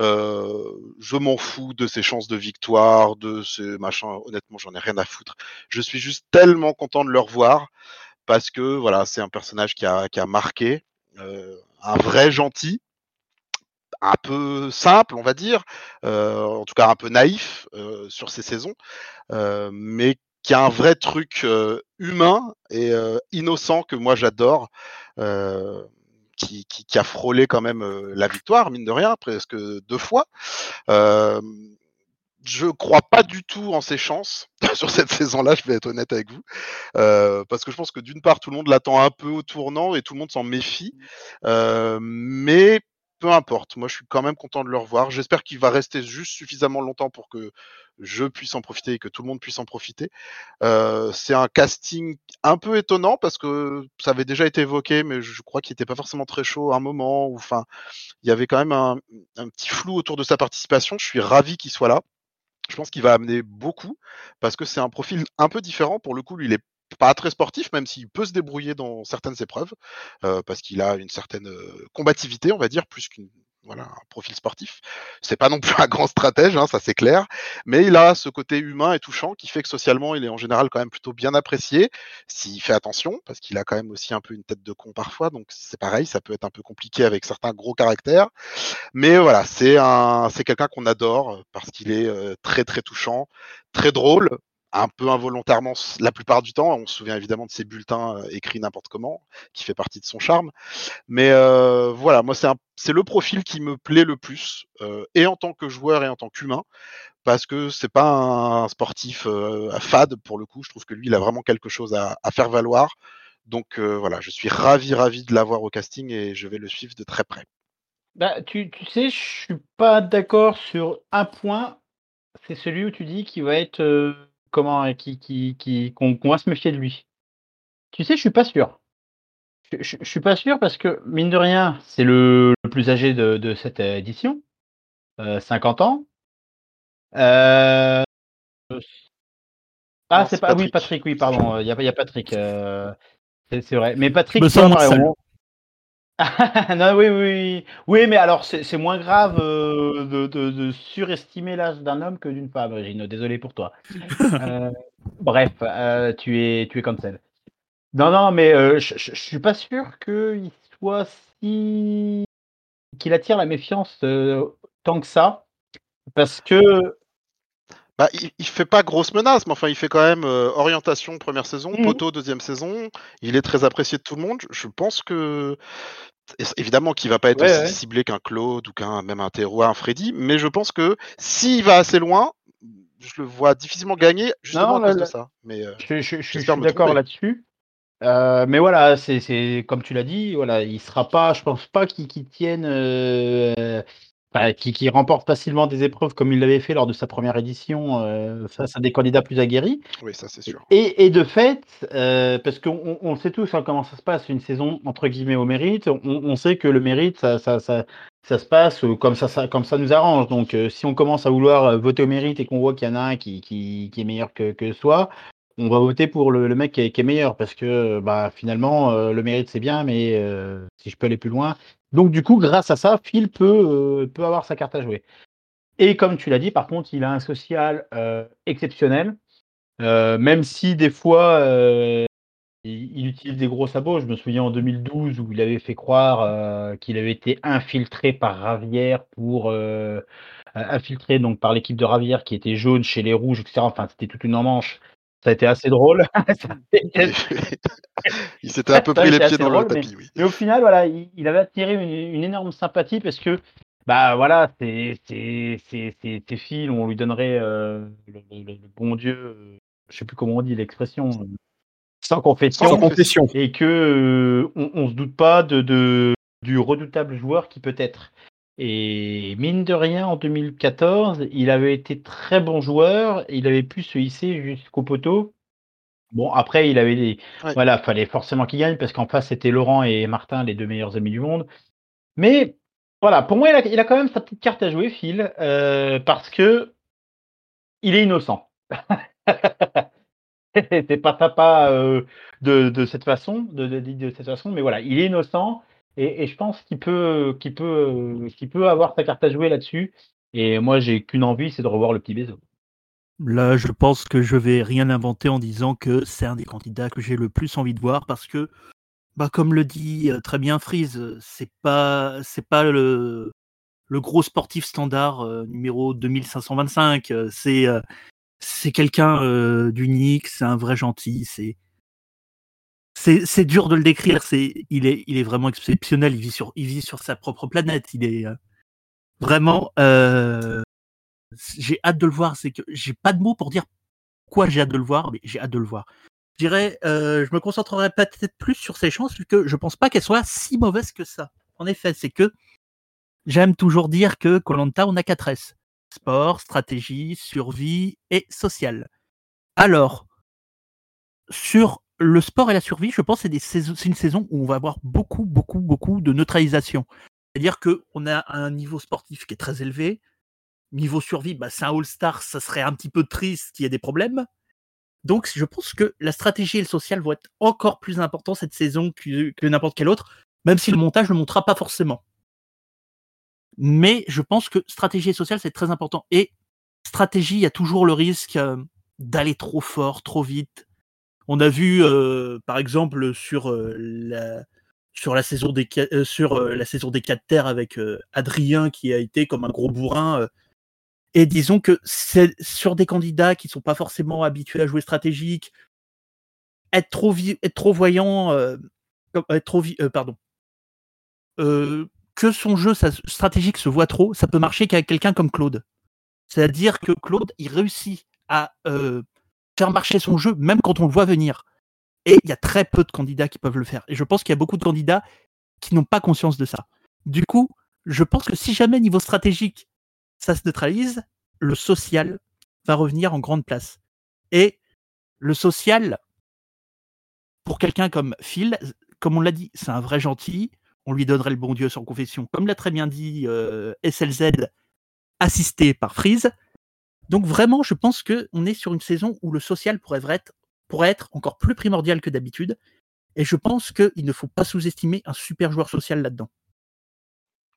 Euh, je m'en fous de ses chances de victoire, de ses machins. Honnêtement, j'en ai rien à foutre. Je suis juste tellement content de le revoir parce que voilà, c'est un personnage qui a, qui a marqué, euh, un vrai gentil un peu simple, on va dire, euh, en tout cas un peu naïf euh, sur ces saisons, euh, mais qui a un vrai truc humain et innocent que moi j'adore, qui, qui, a frôlé quand même la victoire, mine de rien, presque deux fois. Je crois pas du tout en ses chances [LAUGHS] sur cette saison-là, je vais être honnête avec vous, euh, parce que je pense que d'une part tout le monde l'attend un peu au tournant et tout le monde s'en méfie, euh, mais peu importe, moi je suis quand même content de le revoir. J'espère qu'il va rester juste suffisamment longtemps pour que je puisse en profiter et que tout le monde puisse en profiter. Euh, c'est un casting un peu étonnant parce que ça avait déjà été évoqué, mais je crois qu'il n'était pas forcément très chaud à un moment. Enfin, il y avait quand même un, un petit flou autour de sa participation. Je suis ravi qu'il soit là. Je pense qu'il va amener beaucoup parce que c'est un profil un peu différent. Pour le coup, lui, il est pas très sportif, même s'il peut se débrouiller dans certaines épreuves, euh, parce qu'il a une certaine euh, combativité, on va dire, plus qu'une voilà, un profil sportif. C'est pas non plus [LAUGHS] un grand stratège, hein, ça c'est clair, mais il a ce côté humain et touchant qui fait que socialement, il est en général quand même plutôt bien apprécié, s'il fait attention, parce qu'il a quand même aussi un peu une tête de con parfois, donc c'est pareil, ça peut être un peu compliqué avec certains gros caractères. Mais voilà, c'est un, c'est quelqu'un qu'on adore parce qu'il est euh, très très touchant, très drôle, un peu involontairement la plupart du temps. On se souvient évidemment de ses bulletins euh, écrits n'importe comment, qui fait partie de son charme. Mais euh, voilà, moi c'est le profil qui me plaît le plus, euh, et en tant que joueur et en tant qu'humain, parce que c'est pas un sportif à fade pour le coup. Je trouve que lui, il a vraiment quelque chose à, faire valoir. Donc voilà, je suis ravi, ravi de l'avoir au casting et je vais le suivre de très près. Bah, tu, sais, je suis pas d'accord sur un point. C'est celui où tu dis qu'il va être comment, euh, qui, qui, qui, qu'on va se méfier de lui. Tu sais, je suis pas sûr. Je, je, je suis pas sûr parce que, mine de rien, c'est le, le plus âgé de, de cette édition. Euh, 50 ans. Euh, Ah, c'est pas. ah Oui, Patrick. Patrick, oui, pardon. Il y a, il y a Patrick. euh, C'est vrai. Mais Patrick, me [LAUGHS] non, oui, oui, oui. Mais alors, c'est c'est moins grave euh, de, de- de surestimer l'âge d'un homme que d'une femme, Régine. Désolé pour toi. [LAUGHS] Euh, bref, euh, tu es, tu es cancel. Non, non, mais euh, je, je, je suis pas sûr qu'il soit si. qu'il attire la méfiance euh, tant que ça. Parce que. Bah, il, il fait pas grosse menace, mais enfin, il fait quand même euh, orientation première saison, Mhm. poteau deuxième saison. Il est très apprécié de tout le monde. Je pense que évidemment qu'il va pas être Ouais, aussi ouais. ciblé qu'un Claude ou qu'un même un Théroux, un Freddy, mais je pense que s'il va assez loin, je le vois difficilement gagner justement Non, à là, cause de ça. Mais euh, Je, suis d'accord là-dessus. Euh, mais voilà, c'est comme tu l'as dit, voilà, il sera pas, je pense pas qu'il tienne, euh, qu'il qu'il remporte facilement des épreuves comme il l'avait fait lors de sa première édition euh, face à des candidats plus aguerris. oui, ça c'est sûr. Et, et de fait, euh, parce qu'on on, on sait tous hein, comment ça se passe une saison entre guillemets au mérite, on, on sait que le mérite, ça, ça, ça, ça se passe euh, comme ça, ça, comme ça nous arrange. Donc, euh, si on commence à vouloir voter au mérite et qu'on voit qu'il y en a un qui, qui, qui est meilleur que, que soi, on va voter pour le, le mec qui est, qui est meilleur parce que bah, finalement, euh, le mérite c'est bien, mais euh, si je peux aller plus loin. Donc, du coup, grâce à ça, Phil peut, euh, peut avoir sa carte à jouer. Et comme tu l'as dit, par contre, il a un social euh, exceptionnel. Euh, même si des fois il, il utilise des gros sabots. Je me souviens en 2012 où il avait fait croire qu'il avait été infiltré par Ravière pour infiltré donc par l'équipe de Ravière qui était jaune chez les rouges, etc. Enfin, c'était toute une manche. Ça a été assez drôle. [LAUGHS] Été- [LAUGHS] il s'était un peu pris les pieds dans le drôle, mais- tapis, oui. mais au final, voilà, il, il avait attiré une, une énorme sympathie parce que, bah voilà, c'est c'est c'est c'est c'est Phil, on lui donnerait euh, le, le- le bon Dieu, euh, je sais plus comment on dit l'expression, euh, sans confession, Sans confession. et que euh, on, on se doute pas de, de du redoutable joueur qui peut être. Et mine de rien, en 2014, il avait été très bon joueur, il avait pu se hisser jusqu'au poteau. Bon, après, il avait des. Ouais. Voilà, fallait forcément qu'il gagne parce qu'en face, c'était Laurent et Martin, les deux meilleurs amis du monde. Mais voilà, pour moi, il a, il a quand même sa petite carte à jouer, Phil, euh, parce que il est innocent. [LAUGHS] C'est pas papa euh, de, de cette façon, de, de, de cette façon, mais voilà, il est innocent et, je pense qu'il peut, avoir sa carte à jouer là-dessus. Et moi, j'ai qu'une envie, c'est de revoir le petit Bézo. Là, je pense que je vais rien inventer en disant que c'est un des candidats que j'ai le plus envie de voir parce que, bah, comme le dit euh, très bien Freeze, c'est pas, pas le, gros sportif standard euh, numéro 2525. euh, C'est, quelqu'un d'unique, c'est un vrai gentil. C'est, c'est, dur de le décrire. Il est, vraiment exceptionnel. Il vit sur, sa propre planète. Il est euh, vraiment. euh, j'ai hâte de le voir. C'est que j'ai pas de mots pour dire quoi j'ai hâte de le voir, mais j'ai hâte de le voir. Je dirais, euh, je me concentrerai peut-être plus sur ses chances, que je pense pas qu'elles soient si mauvaises que ça. En effet, c'est que j'aime toujours dire que Colanta, on a quatre S sport, stratégie, survie et social. Alors, sur le sport et la survie, je pense c'est une saison où on va avoir beaucoup, beaucoup, beaucoup de neutralisation. C'est-à-dire qu'on a un niveau sportif qui est très élevé, niveau survie, bah, c'est un All-Star, ça serait un petit peu triste qu'il y ait des problèmes. Donc, je pense que la stratégie et le social vont être encore plus importants cette saison que, que n'importe quelle autre, même si le montage ne le montrera pas forcément. Mais je pense que stratégie et social, c'est très important. Et stratégie, il y a toujours le risque euh, d'aller trop fort, trop vite. On a vu, euh, par exemple, sur euh, la, sur la saison des euh, euh, terres avec Adrien qui a été comme un gros bourrin. et disons que sur des candidats qui sont pas forcément habitués à jouer stratégique, être trop être trop voyant, être trop pardon, que son jeu stratégique se voit trop, ça peut marcher qu'avec quelqu'un comme Claude. C'est-à-dire que Claude, il réussit à faire marcher son jeu même quand on le voit venir. Et il y a très peu de candidats qui peuvent le faire. Et je pense qu'il y a beaucoup de candidats qui n'ont pas conscience de ça. Du coup, je pense que si jamais niveau stratégique, ça se neutralise, le social va revenir en grande place. Et le social, pour quelqu'un comme Phil, comme on l'a dit, c'est un vrai gentil. On lui donnerait le bon Dieu sans confession, comme l'a très bien dit euh, SLZ, assisté par Freeze. Donc vraiment, je pense qu'on est sur une saison où le social pourrait être, encore plus primordial que d'habitude. Et je pense qu'il ne faut pas sous-estimer un super joueur social là-dedans.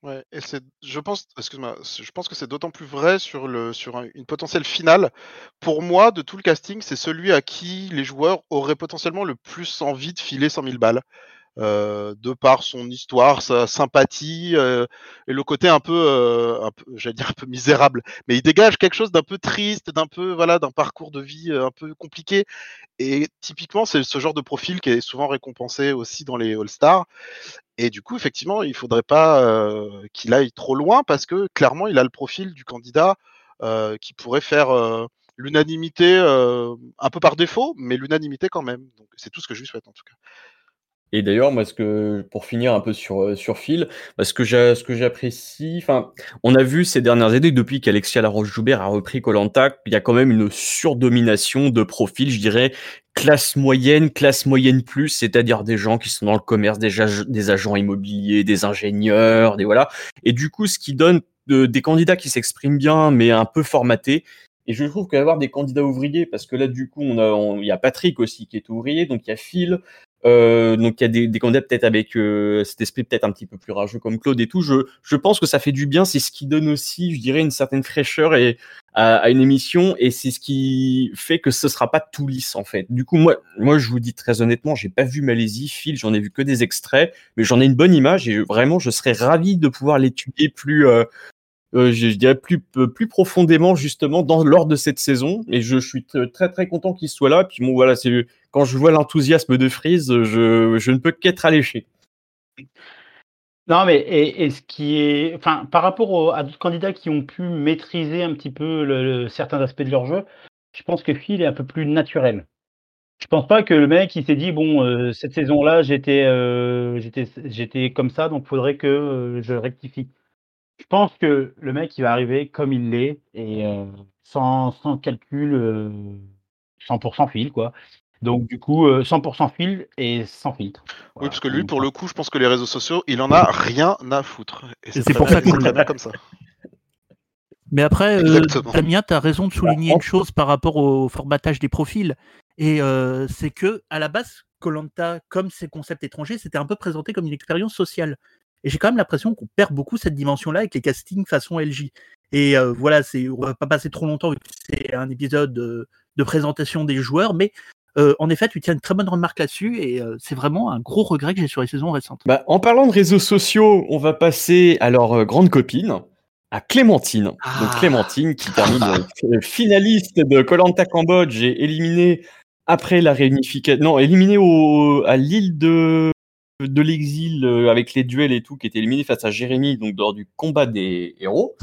Ouais, et c'est, je pense, excuse-moi, je pense que c'est d'autant plus vrai sur une potentielle finale. Pour moi, de tout le casting, c'est celui à qui les joueurs auraient potentiellement le plus envie de filer 100 000 balles. Euh, de par son histoire, sa sympathie euh, et le côté un peu, euh, peu j'allais dire un peu misérable, mais il dégage quelque chose d'un peu triste, d'un peu voilà, d'un parcours de vie un peu compliqué. Et typiquement, c'est ce genre de profil qui est souvent récompensé aussi dans les All-Stars. Et du coup, effectivement, il faudrait pas euh, qu'il aille trop loin parce que clairement, il a le profil du candidat euh, qui pourrait faire euh, l'unanimité un peu par défaut, mais l'unanimité quand même. Donc, c'est tout ce que je lui souhaite en tout cas. Et d'ailleurs, moi, ce que, pour finir un peu sur, euh, sur Phil, bah, ce que j'apprécie, enfin, on a vu ces dernières années, depuis qu'Alexia Laroche-Joubert a repris Colanta, il y a quand même une surdomination de profils, je dirais, classe moyenne, classe moyenne plus, c'est-à-dire des gens qui sont dans le commerce, des, ag- des agents immobiliers, des ingénieurs, des voilà. Et du coup, ce qui donne de- des candidats qui s'expriment bien, mais un peu formatés. Et je trouve qu'avoir des candidats ouvriers, parce que là, du coup, on- il y a Patrick aussi qui est ouvrier, donc il y a Phil, euh, donc il y a des, des candidats peut-être avec euh, cet esprit peut-être un petit peu plus rageux comme Claude et tout. Je, je pense que ça fait du bien. C'est ce qui donne aussi, je dirais, une certaine fraîcheur et, à, à une émission et c'est ce qui fait que ce sera pas tout lisse en fait. Du coup, moi, moi je vous dis très honnêtement, j'ai pas vu Malaisie, Phil, j'en ai vu que des extraits, mais j'en ai une bonne image et vraiment, je serais ravi de pouvoir l'étudier plus. Euh, euh, je, je dirais plus plus profondément justement dans lors de cette saison et je, je suis très très, très content qu'il soit là puis bon voilà c'est quand je vois l'enthousiasme de Freeze je, je ne peux qu'être alléché Non, mais et, et ce qui est, enfin, par rapport à d'autres candidats qui ont pu maîtriser un petit peu certains aspects de leur jeu, je pense que Phil est un peu plus naturel. Je pense pas que le mec il s'est dit bon euh, cette saison-là j'étais euh, j'étais j'étais comme ça donc faudrait que euh, je rectifie. Je pense que le mec il va arriver comme il l'est et sans, sans calcul euh, 100% fil quoi. Donc du coup euh, 100% fil et sans filtre. Oui, parce que lui, pour le coup, je pense que les réseaux sociaux, il en a rien à foutre. Et c'est pour ça qu'on l'a- comme ça. [LAUGHS] Mais après, euh. Damien, tu as raison de souligner une chose par rapport au formatage des profils. Et euh, c'est que, à la base, Colanta, comme ses concepts étrangers, c'était un peu présenté comme une expérience sociale. Et j'ai quand même l'impression qu'on perd beaucoup cette dimension-là avec les castings façon LJ. Et euh, voilà, c'est, on va pas passer trop longtemps, vu que c'est un épisode de, de présentation des joueurs, mais euh, en effet, tu tiens une très bonne remarque là-dessus, et euh, c'est vraiment un gros regret que j'ai sur les saisons récentes. bah, en parlant de réseaux sociaux on va passer à leur euh, grande copine à Clémentine donc Ah. Clémentine qui termine finaliste de Colanta Cambodge et éliminée après la réunification non éliminée au, à l'île de de l'exil avec les duels et tout qui était éliminé face à Jérémy donc lors du combat des héros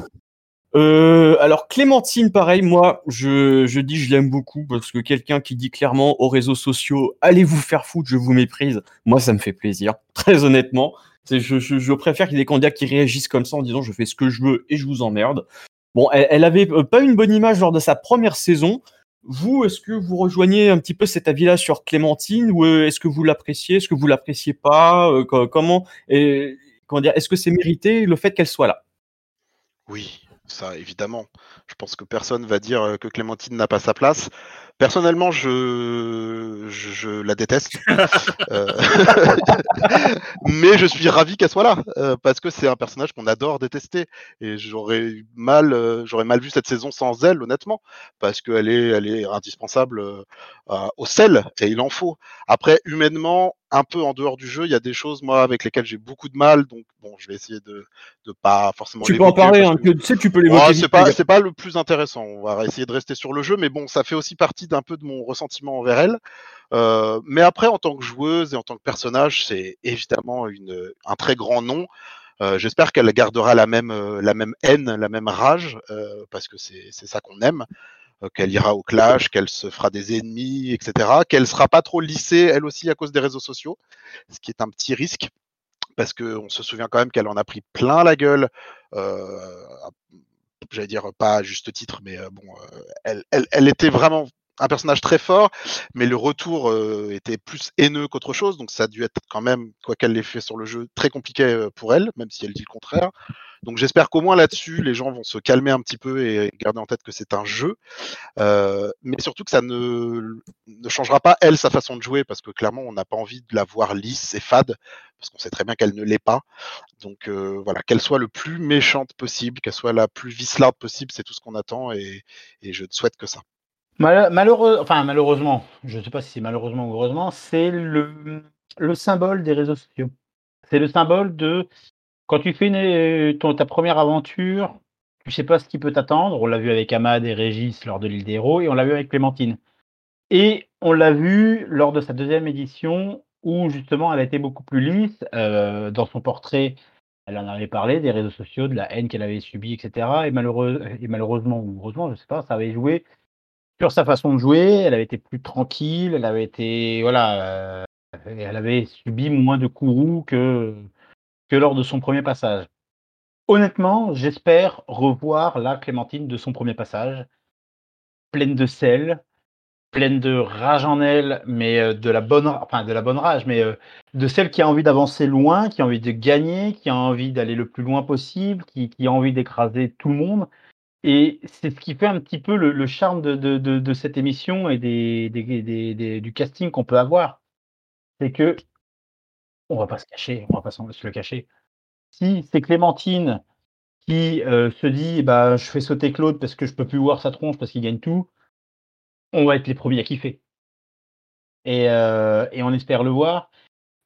Euh, alors Clémentine, pareil, moi, je, dis je l'aime beaucoup parce que quelqu'un qui dit clairement aux réseaux sociaux, allez vous faire foutre, je vous méprise, moi ça me fait plaisir, [LAUGHS] très honnêtement. Je, préfère qu'il y ait des candidats qui réagissent comme ça en disant je fais ce que je veux et je vous emmerde. Bon, elle, elle avait euh, pas une bonne image lors de sa première saison. Vous, est-ce que vous rejoignez un petit peu cet avis-là sur Clémentine ou euh, est-ce que vous l'appréciez, est-ce que vous l'appréciez pas, co- comment, comment dire, est-ce que c'est mérité le fait qu'elle soit là? Oui, ça évidemment. Je pense que personne va dire euh, que Clémentine n'a pas sa place. Personnellement, je, je, je la déteste. [LAUGHS] Euh, [LAUGHS] Mais je suis ravi qu'elle soit là, euh, parce que c'est un personnage qu'on adore détester. Et j'aurais eu mal, euh, j'aurais mal vu cette saison sans elle, honnêtement, parce qu'elle est, elle est indispensable euh, au sel, et il en faut. Après, humainement, un peu en dehors du jeu, il y a des choses, moi, avec lesquelles j'ai beaucoup de mal, donc bon, je vais essayer de ne pas forcément Tu peux en parler, hein, que- tu sais, tu peux l'évoquer. Oh, c'est pas, c'est pas le plus intéressant. On va essayer de rester sur le jeu, mais bon, ça fait aussi partie d'un peu de mon ressentiment envers elle. Euh, mais après, en tant que joueuse et en tant que personnage, c'est évidemment une, un très grand nom. Euh, J'espère qu'elle gardera la même, euh, la même haine, la même rage, parce que c'est ça qu'on aime. Qu'elle ira au clash, qu'elle se fera des ennemis, etc. Qu'elle sera pas trop lissée, elle aussi, à cause des réseaux sociaux, ce qui est un petit risque parce qu'on se souvient quand même qu'elle en a pris plein la gueule. J'allais dire pas à juste titre, mais bon, elle, elle, était vraiment un personnage très fort, mais le retour euh, était plus haineux qu'autre chose, donc ça a dû être quand même, quoi qu'elle l'ait fait sur le jeu, très compliqué euh, pour elle, même si elle dit le contraire. Donc j'espère qu'au moins là-dessus, les gens vont se calmer un petit peu et garder en tête que c'est un jeu, euh, mais surtout que ça ne, ne changera pas elle sa façon de jouer, parce que clairement on n'a pas envie de la voir lisse et fade, parce qu'on sait très bien qu'elle ne l'est pas. Donc euh, voilà, qu'elle soit le plus méchante possible, qu'elle soit la plus vislarde possible, c'est tout ce qu'on attend et, et je souhaite que ça. Malheureusement, je ne sais pas si c'est malheureusement ou heureusement, c'est le, le symbole des réseaux sociaux. C'est le symbole de quand tu fais ton- ta première aventure, tu sais pas ce qui peut t'attendre. On l'a vu avec Ahmad et Régis lors de l'île des héros et on l'a vu avec Clémentine. Et on l'a vu lors de sa deuxième édition où justement elle a été beaucoup plus lisse. euh, dans son portrait, elle en avait parlé des réseaux sociaux, de la haine qu'elle avait subie, etc. Et, malheureusement ou heureusement, je sais pas, ça avait joué sur sa façon de jouer, elle avait été plus tranquille, elle avait été voilà, euh, elle avait subi moins de courroux que que lors de son premier passage. Honnêtement, j'espère revoir la Clémentine de son premier passage, pleine de sel, pleine de rage en elle, mais euh, de la bonne, enfin de la bonne rage, mais euh, de celle qui a envie d'avancer loin, qui a envie de gagner, qui a envie d'aller le plus loin possible, qui, qui a envie d'écraser tout le monde. Et c'est ce qui fait un petit peu le, charme de, cette émission et des, du casting qu'on peut avoir. C'est que, on va pas se cacher, on va pas se le cacher. Si c'est Clémentine qui euh, se dit, bah, je fais sauter Claude parce que je peux plus voir sa tronche parce qu'il gagne tout, on va être les premiers à kiffer. Et, euh, on espère le voir.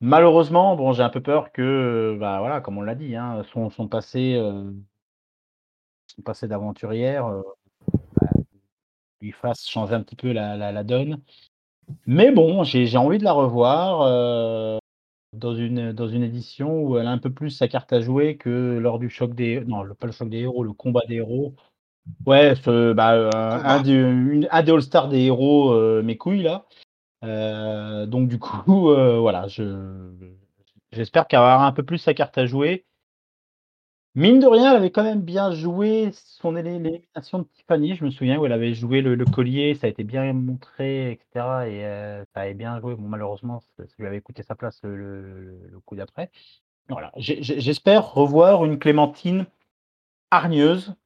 Malheureusement, bon, j'ai un peu peur que, bah, voilà, comme on l'a dit, hein, son, son passé, euh, son passé d'aventurière euh, bah, lui fasse changer un petit peu la, la, la donne. Mais bon, j'ai envie de la revoir euh, dans, une, dans une édition où elle a un peu plus sa carte à jouer que lors du choc des... Non, le- pas le choc des héros, le combat des héros. Ouais, ce, bah, euh, un, des, une- un des All-Stars des héros, euh, mes couilles, là. Euh, donc du [LAUGHS] coup, voilà, je j'espère qu'elle avoir un peu plus sa carte à jouer. Mine de rien, elle avait quand même bien joué son élé- l'élimination de Tiffany. Je me souviens où elle avait joué le, collier, ça a été bien montré, etc. Et euh, ça avait bien joué. Malheureusement, ça, lui avait coûté sa place le, coup d'après. J'espère revoir une Clémentine hargneuse,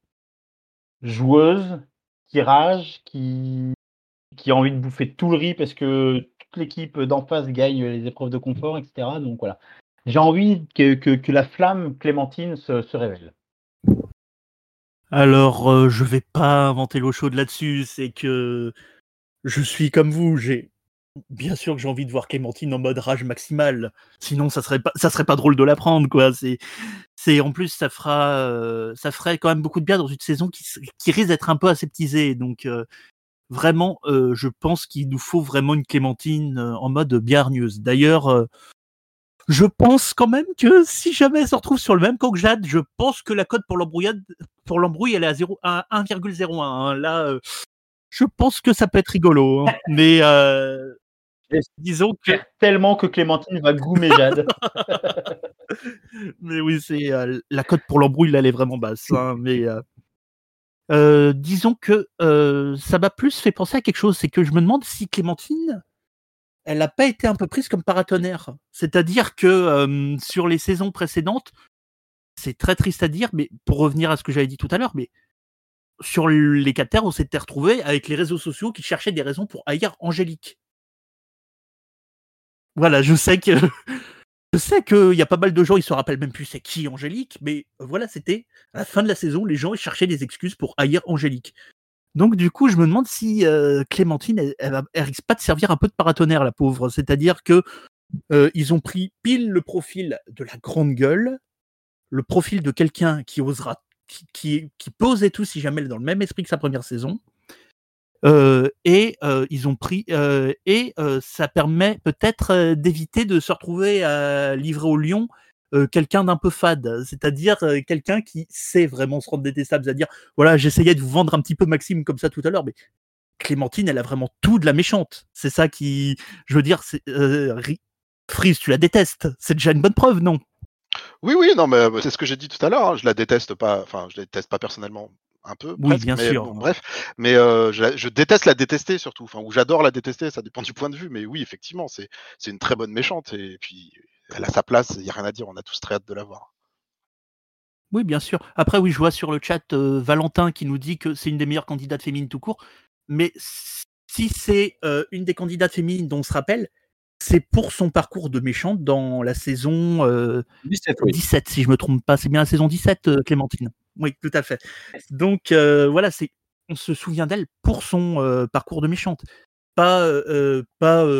joueuse, qui rage, qui, qui a envie de bouffer tout le riz parce que toute l'équipe d'en face gagne les épreuves de confort, etc. Donc voilà. J'ai envie que, la flamme Clémentine se, révèle. Alors, euh, je vais pas inventer l'eau chaude là-dessus, c'est que je suis comme vous, j'ai bien sûr que j'ai envie de voir Clémentine en mode rage maximale, sinon ça serait pas ça serait pas drôle de la prendre quoi, c'est c'est en plus ça fera euh, ça ferait quand même beaucoup de bien dans une saison qui risque d'être un peu aseptisée donc euh, vraiment euh, je pense qu'il nous faut vraiment une Clémentine en mode bien hargneuse. D'ailleurs je pense quand même que si jamais elle se retrouve sur le même camp que Jade, je pense que la cote pour l'embrouillade, pour l'embrouille, elle est à 0, à 1,01. hein. Là, euh, je pense que ça peut être rigolo. hein. [LAUGHS] Mais euh, disons que, tellement que Clémentine va goumer Jade. [LAUGHS] mais oui, c'est euh, la cote pour l'embrouille, là, elle est vraiment basse. hein. mais euh, euh, disons que euh, ça m'a plus fait penser à quelque chose, c'est que je me demande si Clémentine, elle n'a pas été un peu prise comme paratonnerre. C'est-à-dire que sur les saisons précédentes, c'est très triste à dire, mais pour revenir à ce que j'avais dit tout à l'heure, mais sur les quatre terres, on s'était retrouvé avec les réseaux sociaux qui cherchaient des raisons pour haïr Angélique. Voilà, je sais que [LAUGHS] je sais qu'il y a pas mal de gens, ils se rappellent même plus c'est qui Angélique, mais voilà, c'était à la fin de la saison, les gens cherchaient des excuses pour haïr Angélique. Donc du coup, je me demande si euh, Clémentine, elle, elle, elle risque pas de servir un peu de paratonnerre, la pauvre. C'est-à-dire que euh, ils ont pris pile le profil de la grande gueule, le profil de quelqu'un qui osera, qui, peut oser tout si jamais elle est dans le même esprit que sa première saison. Euh, et ils ont pris et ça permet peut-être d'éviter de se retrouver à livrer au lion quelqu'un d'un peu fade, c'est-à-dire euh, quelqu'un qui sait vraiment se rendre détestable, c'est-à-dire voilà, j'essayais de vous vendre un petit peu Maxime comme ça tout à l'heure, mais Clémentine, elle a vraiment tout de la méchante. C'est ça qui, je veux dire, c'est euh, Ri- Freeze, tu la détestes, c'est déjà une bonne preuve, non? Oui, oui, non, mais euh, c'est ce que j'ai dit tout à l'heure. hein, Je la déteste pas. Enfin, je la déteste pas personnellement. un peu. Oui, presque, bien mais sûr. bon, bref, mais euh, je, déteste la détester surtout, enfin, ou j'adore la détester, ça dépend du point de vue, mais oui, effectivement, c'est c'est une très bonne méchante et puis elle a sa place, il y a rien à dire, on a tous très hâte de la voir. Oui, bien sûr. Après, oui, je vois sur le chat euh, Valentin qui nous dit que c'est une des meilleures candidates féminines tout court. Mais si c'est euh, une des candidates féminines dont on se rappelle, c'est pour son parcours de méchante dans la saison euh, 17, oui. 17, si je me trompe pas. C'est bien la saison 17, euh, Clémentine? Oui, tout à fait. Donc euh, voilà, c'est on se souvient d'elle pour son euh, parcours de méchante. Pas,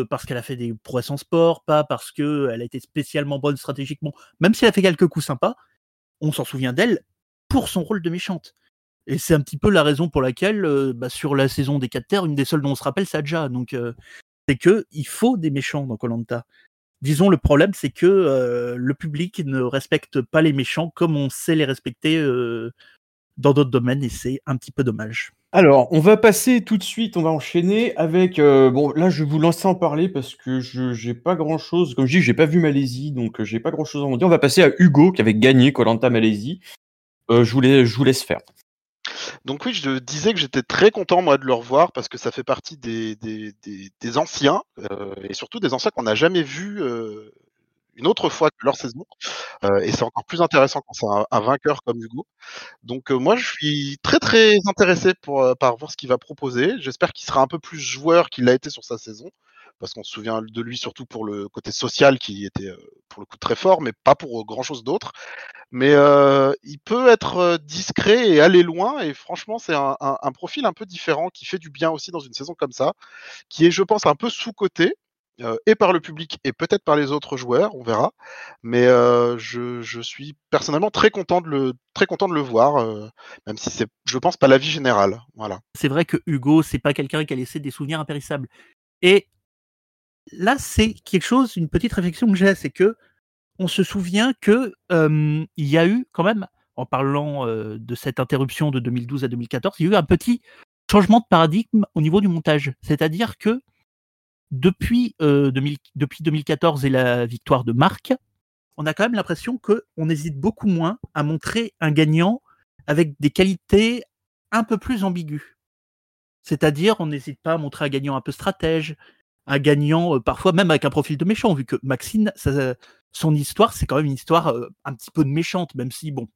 parce qu'elle a fait des prouesses en sport, pas parce qu'elle a été spécialement bonne stratégiquement, même si elle a fait quelques coups sympas, on s'en souvient d'elle pour son rôle de méchante. Et c'est un petit peu la raison pour laquelle, bah, sur la saison des 4 terres, une des seules dont on se rappelle, c'est Adja. C'est que il faut des méchants dans Colanta. Disons, le problème, c'est que le public ne respecte pas les méchants comme on sait les respecter dans d'autres domaines, et c'est un petit peu dommage. Alors, on va passer tout de suite, on va enchaîner avec. euh, bon, là, je vais vous lancer en parler parce que je j'ai pas grand chose. Comme je dis, j'ai pas vu Malaisie, donc euh, j'ai pas grand chose à en dire. On va passer à Hugo qui avait gagné Colanta Malaisie. Euh, je, vous laisse, je vous laisse faire. Donc oui, je disais que j'étais très content moi de le revoir parce que ça fait partie des, des, des, des anciens euh, et surtout des anciens qu'on n'a jamais vus euh, une autre fois que leur saison. Euh, et c'est encore plus intéressant quand c'est un, un vainqueur comme Hugo. Donc euh, moi je suis très très intéressé pour, euh, par voir ce qu'il va proposer. J'espère qu'il sera un peu plus joueur qu'il l'a été sur sa saison. Parce qu'on se souvient de lui surtout pour le côté social qui était euh, pour le coup très fort, mais pas pour grand chose d'autre mais euh, il peut être euh, discret et aller loin. Et franchement, c'est un, un, un, profil un peu différent qui fait du bien aussi dans une saison comme ça, qui est, je pense, un peu sous-coté. Euh, et par le public et peut-être par les autres joueurs, on verra. Mais euh, je, suis personnellement très content de le, très content de le voir, euh, même si c'est, je pense, pas la vie générale. Voilà. C'est vrai que Hugo, c'est pas quelqu'un qui a laissé des souvenirs impérissables. Et là, c'est quelque chose, une petite réflexion que j'ai, c'est que on se souvient que il y a eu quand même, en parlant de cette interruption de 2012 à 2014, il y a eu un petit changement de paradigme au niveau du montage. C'est-à-dire que depuis, euh, 2000, depuis 2014 et la victoire de Marc, on a quand même l'impression qu'on hésite beaucoup moins à montrer un gagnant avec des qualités un peu plus ambiguës. C'est-à-dire, on n'hésite pas à montrer un gagnant un peu stratège, un gagnant, euh, parfois même avec un profil de méchant, vu que Maxine, son histoire, c'est quand même une histoire euh, un petit peu de méchante, même si, bon,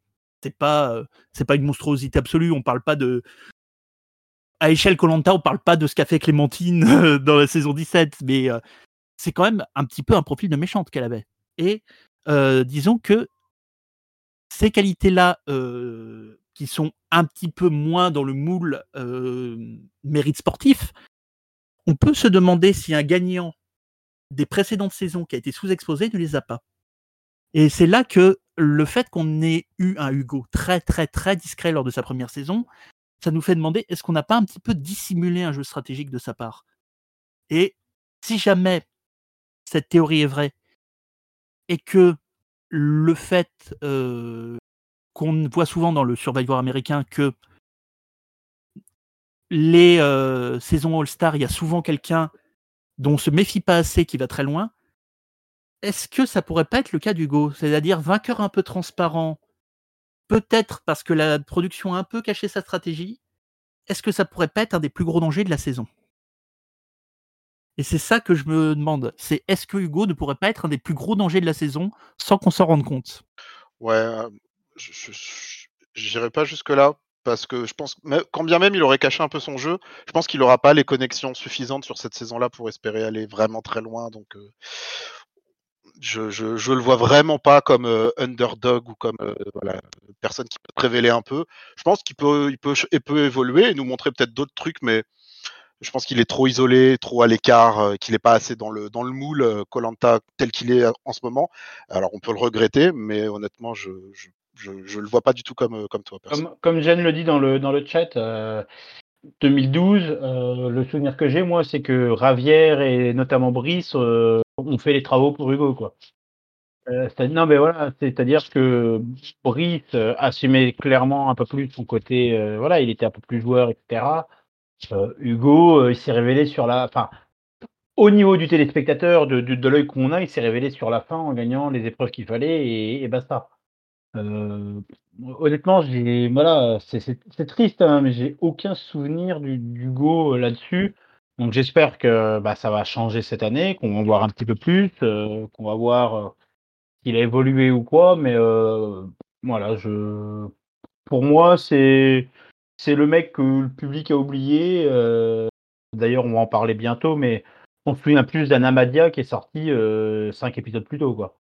c'est pas, euh, pas une monstruosité absolue, on parle pas de. À échelle Colanta, on parle pas de ce qu'a fait Clémentine euh, dans la saison 17, mais euh, c'est quand même un petit peu un profil de méchante qu'elle avait. Et euh, disons que ces qualités-là, qui sont un petit peu moins dans le moule mérite sportif, on peut se demander si un gagnant des précédentes saisons qui a été sous-exposé ne les a pas. Et c'est là que le fait qu'on ait eu un Hugo très très très discret lors de sa première saison, ça nous fait demander est-ce qu'on n'a pas un petit peu dissimulé un jeu stratégique de sa part? Et si jamais cette théorie est vraie et que le fait euh, qu'on voit souvent dans le Survivor américain que les euh, saisons All-Star, il y a souvent quelqu'un dont on se méfie pas assez qui va très loin. Est-ce que ça pourrait pas être le cas d'Hugo? C'est-à-dire vainqueur un peu transparent, peut-être parce que la production a un peu caché sa stratégie. Est-ce que ça pourrait pas être un des plus gros dangers de la saison? Et c'est ça que je me demande. C'est est-ce que Hugo ne pourrait pas être un des plus gros dangers de la saison sans qu'on s'en rende compte? Ouais, euh, je n'irai pas jusque-là parce que je pense, quand bien même il aurait caché un peu son jeu, je pense qu'il n'aura pas les connexions suffisantes sur cette saison-là pour espérer aller vraiment très loin. Donc, euh, je, je, je, le vois vraiment pas comme euh, underdog ou comme euh, voilà, personne qui peut te révéler un peu. Je pense qu'il peut, il peut, il peut évoluer et nous montrer peut-être d'autres trucs, mais je pense qu'il est trop isolé, trop à l'écart, euh, qu'il n'est pas assez dans le, dans le moule Colanta tel qu'il est en ce moment. Alors on peut le regretter, mais honnêtement, je, je je, je le vois pas du tout comme, comme toi. Comme, comme Jeanne le dit dans le, dans le chat, euh, 2012, euh, le souvenir que j'ai, moi, c'est que Ravière et notamment Brice euh, ont fait les travaux pour Hugo. Quoi. Euh, non, mais voilà, c'est-à-dire que Brice assumait clairement un peu plus son côté, voilà, il était un peu plus joueur, etc. Hugo, il s'est révélé sur la. Enfin, au niveau du téléspectateur, de, de, de l'œil qu'on a, il s'est révélé sur la fin en gagnant les épreuves qu'il fallait et, et basta. Euh, honnêtement, j'ai voilà, c'est triste, hein, mais j'ai aucun souvenir du heu, là-dessus. Donc j'espère que, bah, ça va changer cette année, qu'on va voir un petit peu plus, heu, qu'on va voir, heu, s'il a évolué ou quoi, mais voilà, je pour moi, c'est le mec que le public a oublié, d'ailleurs, on va en parler bientôt, mais on se souvient plus d'un Amadia qui est sorti, 5 épisodes plus tôt, quoi.